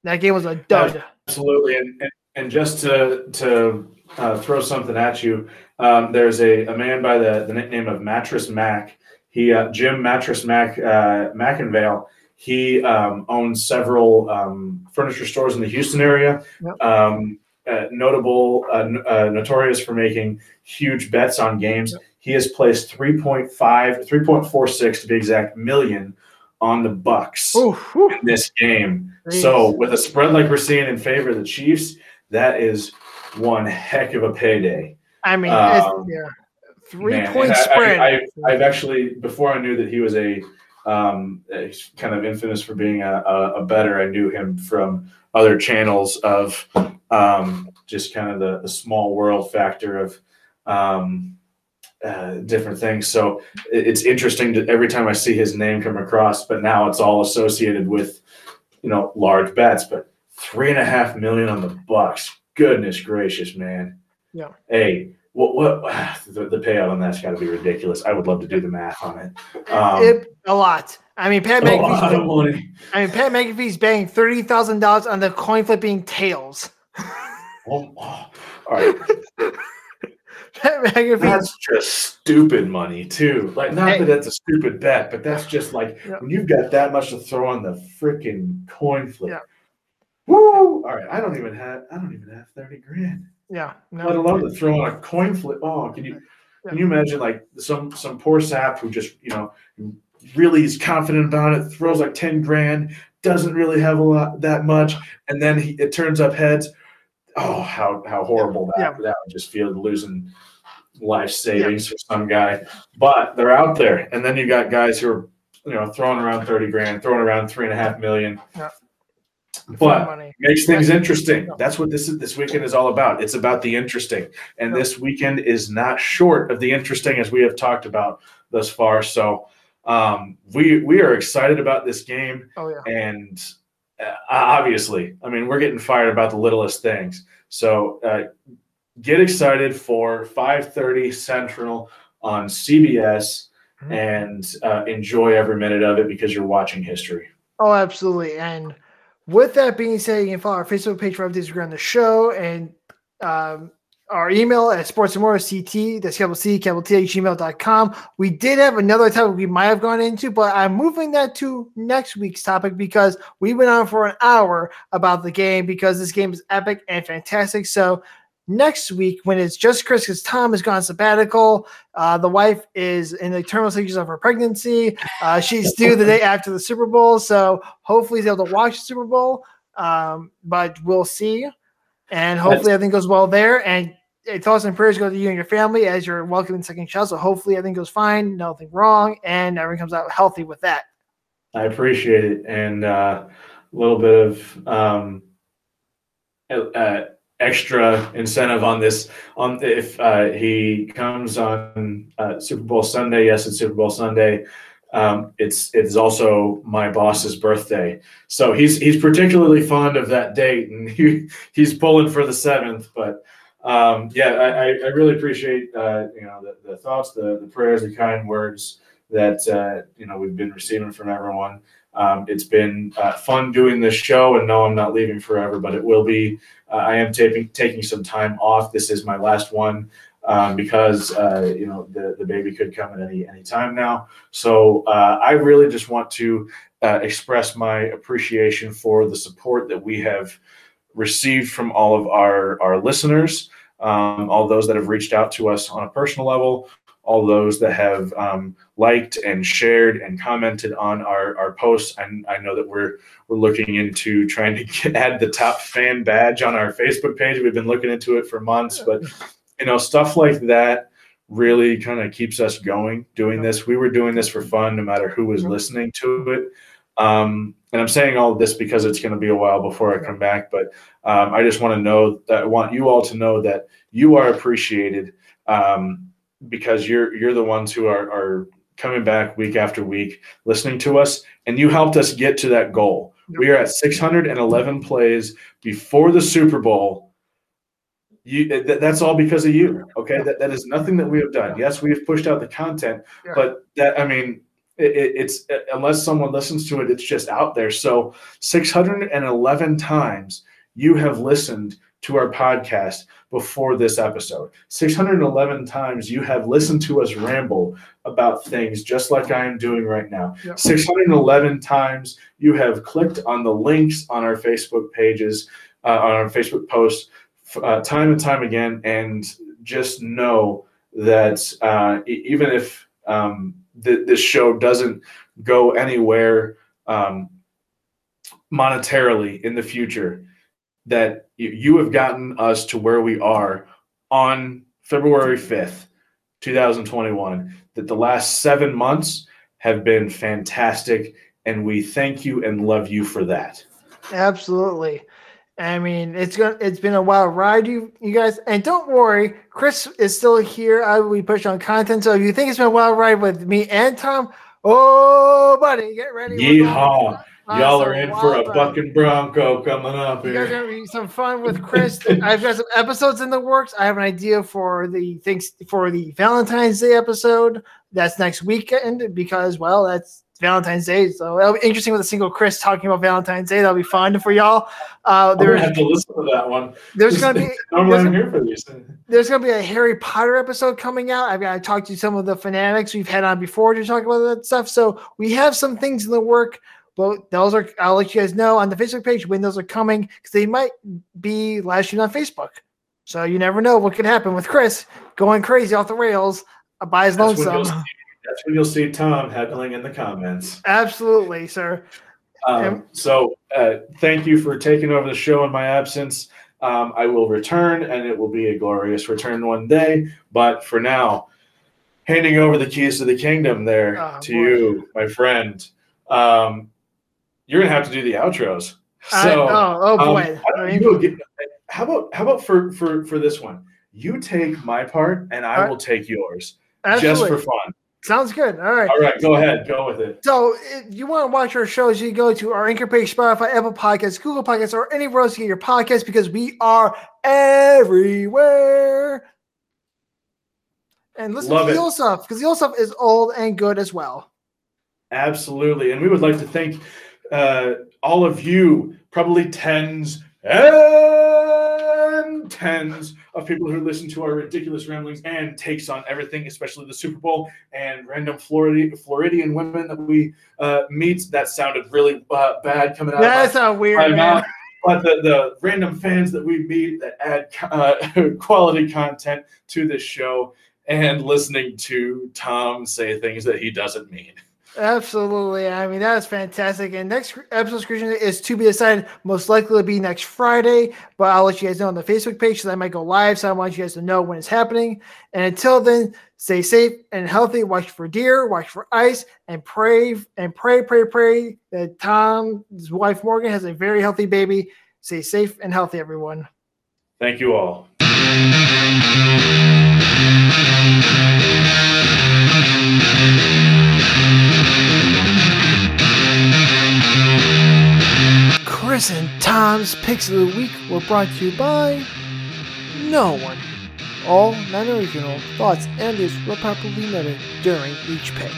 That game was a dud. Absolutely. And, and, and just to, to uh, throw something at you, um, there's a, a man by the, the nickname of Mattress Mac. He, uh, Jim Mattress Mac, uh, McIngvale, he um, owns several um, furniture stores in the Houston area. Yep. Um, uh, notable, uh, uh, notorious for making huge bets on games. He has placed 3.5, 3.46 to be exact, million on the Bucs in this game. So with a spread like we're seeing in favor of the Chiefs, that is one heck of a payday. I mean, Um, yeah, three Man, point spread. I, I, have actually before I knew that he was a um, kind of infamous for being a, a, a better. I knew him from other channels of um, just kind of the, the small world factor of um, uh, different things. So it- it's interesting to every time I see his name come across, but now it's all associated with you know large bets. But three and a half million on the Bucs. Goodness gracious, man. Yeah. Hey, what what [SIGHS] the, the payout on that's got to be ridiculous. I would love to do the math on it. Um, It- a lot. I mean, Pat a lot of McAfee's, money. I mean, Pat McAfee's betting thirty thousand dollars on the coin flipping tails. Oh, oh, all right, [LAUGHS] Pat McAfee. that's just stupid money too. Like, not Hey. that that's a stupid bet, but that's just like Yeah. when you've got that much to throw on the freaking coin flip. Yeah. Woo! All right, I don't even have I don't even have thirty grand. Yeah, No, let alone to throw on a coin flip. Oh, can you can you imagine like some some poor sap who just you know really is confident about it, throws like ten grand, doesn't really have a lot that much, and then he, it turns up heads. Oh, how how horrible that Yeah. that would just feel losing life savings for some guy. But they're out there, and then you got guys who are you know throwing around thirty grand, throwing around three and a half million. Yeah. But money. makes things interesting. That's what this is, this weekend is all about. It's about the interesting, and Yeah. this weekend is not short of the interesting as we have talked about thus far. So um, we we are excited about this game, Oh yeah, and uh, obviously, I mean, we're getting fired about the littlest things. So uh, get excited for 5:30 Central on CBS, Mhm. and uh, enjoy every minute of it because you're watching history. oh absolutely. And with that being said, you can follow our Facebook page for updates around the show and um, our email at sports and more CT, that's capital C, capital T gmail.com. We did have another topic we might have gone into, but I'm moving that to next week's topic because we went on for an hour about the game because this game is epic and fantastic. So next week, when it's just Chris, because Tom has gone sabbatical, uh, the wife is in the terminal stages of her pregnancy. Uh, she's due the day after the Super Bowl, so hopefully he's able to watch the Super Bowl. Um, but we'll see, and hopefully everything goes well there. And uh, thoughts and prayers go to you and your family as you're welcoming second child. So hopefully everything goes fine, nothing wrong, and everyone comes out healthy with that. I appreciate it, and uh, a little bit of um, uh, extra incentive on this. On if uh, he comes on uh, Super Bowl Sunday, yes, it's Super Bowl Sunday. Um, it's it's also my boss's birthday, so he's he's particularly fond of that date, and [LAUGHS] he he's pulling for the seventh. But um, yeah, I, I, really appreciate uh, you know the, the thoughts, the the prayers, the kind words that uh, you know we've been receiving from everyone. Um, it's been uh, fun doing this show, and no, I'm not leaving forever, but it will be. Uh, I am taking taking some time off. This is my last one um, because uh, you know the the baby could come at any any time now. So uh, I really just want to uh, express my appreciation for the support that we have received from all of our our listeners, um, all those that have reached out to us on a personal level, all those that have um, liked and shared and commented on our, our posts. And I know that we're we're looking into trying to [LAUGHS] get, add the top fan badge on our Facebook page. We've been looking into it for months, but you know stuff like that really kind of keeps us going doing this. We were doing this for fun, no matter who was listening to it. Um, and I'm saying all of this because it's going to be a while before I come back, but um, I just want to know that I want you all to know that you are appreciated. Um, because you're you're the ones who are, are coming back week after week listening to us and you helped us get to that goal we are at 611 plays before the super bowl you th- that's all because of you okay that, that is nothing that we have done yes we have pushed out the content Yeah. but that i mean it, it- it's unless someone listens to it it's just out there so 611 times you have listened to our podcast before this episode. 611 times you have listened to us ramble about things just like I am doing right now. Yep. 611 times you have clicked on the links on our Facebook pages, uh, on our Facebook posts uh, time and time again, and just know that uh, even if um, th- this show doesn't go anywhere um, monetarily in the future, that you, you have gotten us to where we are on February 5th, 2021, that the last seven months have been fantastic. And we thank you and love you for that. Absolutely. I mean, it's gonna it's been a wild ride, you you guys. And don't worry, Chris is still here. I will be pushing on content. So if you think it's been a wild ride with me and Tom, oh buddy, get ready. Yeehaw. uh, Y'all are in for a bucking Bronco coming up You guys are here. be some fun with Chris. I've got some episodes in the works. I have an idea for the things for the Valentine's Day episode. That's next weekend because well, that's Valentine's Day. So it'll be interesting with a single Chris talking about Valentine's Day. That'll be fun for y'all. Uh, there's have to listen to that one. there's gonna be [LAUGHS] there's- here for these. there's going to be a Harry Potter episode coming out. I've got to talk to some of the fanatics we've had on before to talk about that stuff. So we have some things in the work, but those are, I'll let you guys know on the Facebook page when those are coming because they might be live streamed on Facebook. So you never know what could happen with Chris going crazy off the rails uh, by his That's lonesome. That's when you'll see Tom heckling in the comments. Absolutely, sir. Um, so uh, thank you for taking over the show in my absence. Um, I will return, and it will be a glorious return one day. But for now, handing over the keys to the kingdom there Oh, to boy. you, my friend. Um, you're gonna have to do the outros. I- So, oh, oh um, boy. I mean, get- how about how about for for for this one? You take my part, and I Alright. will take yours, absolutely. just for fun. Sounds good. All right. All right, go ahead, go with it. So if you want to watch our shows, you go to our Anchor page, Spotify, Apple Podcasts, Google Podcasts, or anywhere else to get your podcasts because we are everywhere. And listen Love to the old stuff because the old stuff is old and good as well. Absolutely. And we would like to thank uh, all of you, probably tens and tens of people who listen to our ridiculous ramblings and takes on everything, especially the Super Bowl and random Floridian women that we uh, meet. That sounded really uh, bad coming out That's of weird, man. mouth. But the, the random fans that we meet that add uh, [LAUGHS] quality content to this show and listening to Tom say things that he doesn't mean. Absolutely. I mean, that is fantastic. And next episode screening is to be decided. Most likely to be next Friday, but I'll let you guys know on the Facebook page that might go live. So I want you guys to know when it's happening. And until then, stay safe and healthy. Watch for deer, watch for ice, and pray and pray, pray, pray that Tom's wife Morgan has a very healthy baby. Stay safe and healthy, everyone. Thank you all. Chris and Tom's picks of the week were brought to you by no one. All non-original thoughts and views were properly noted during each pick.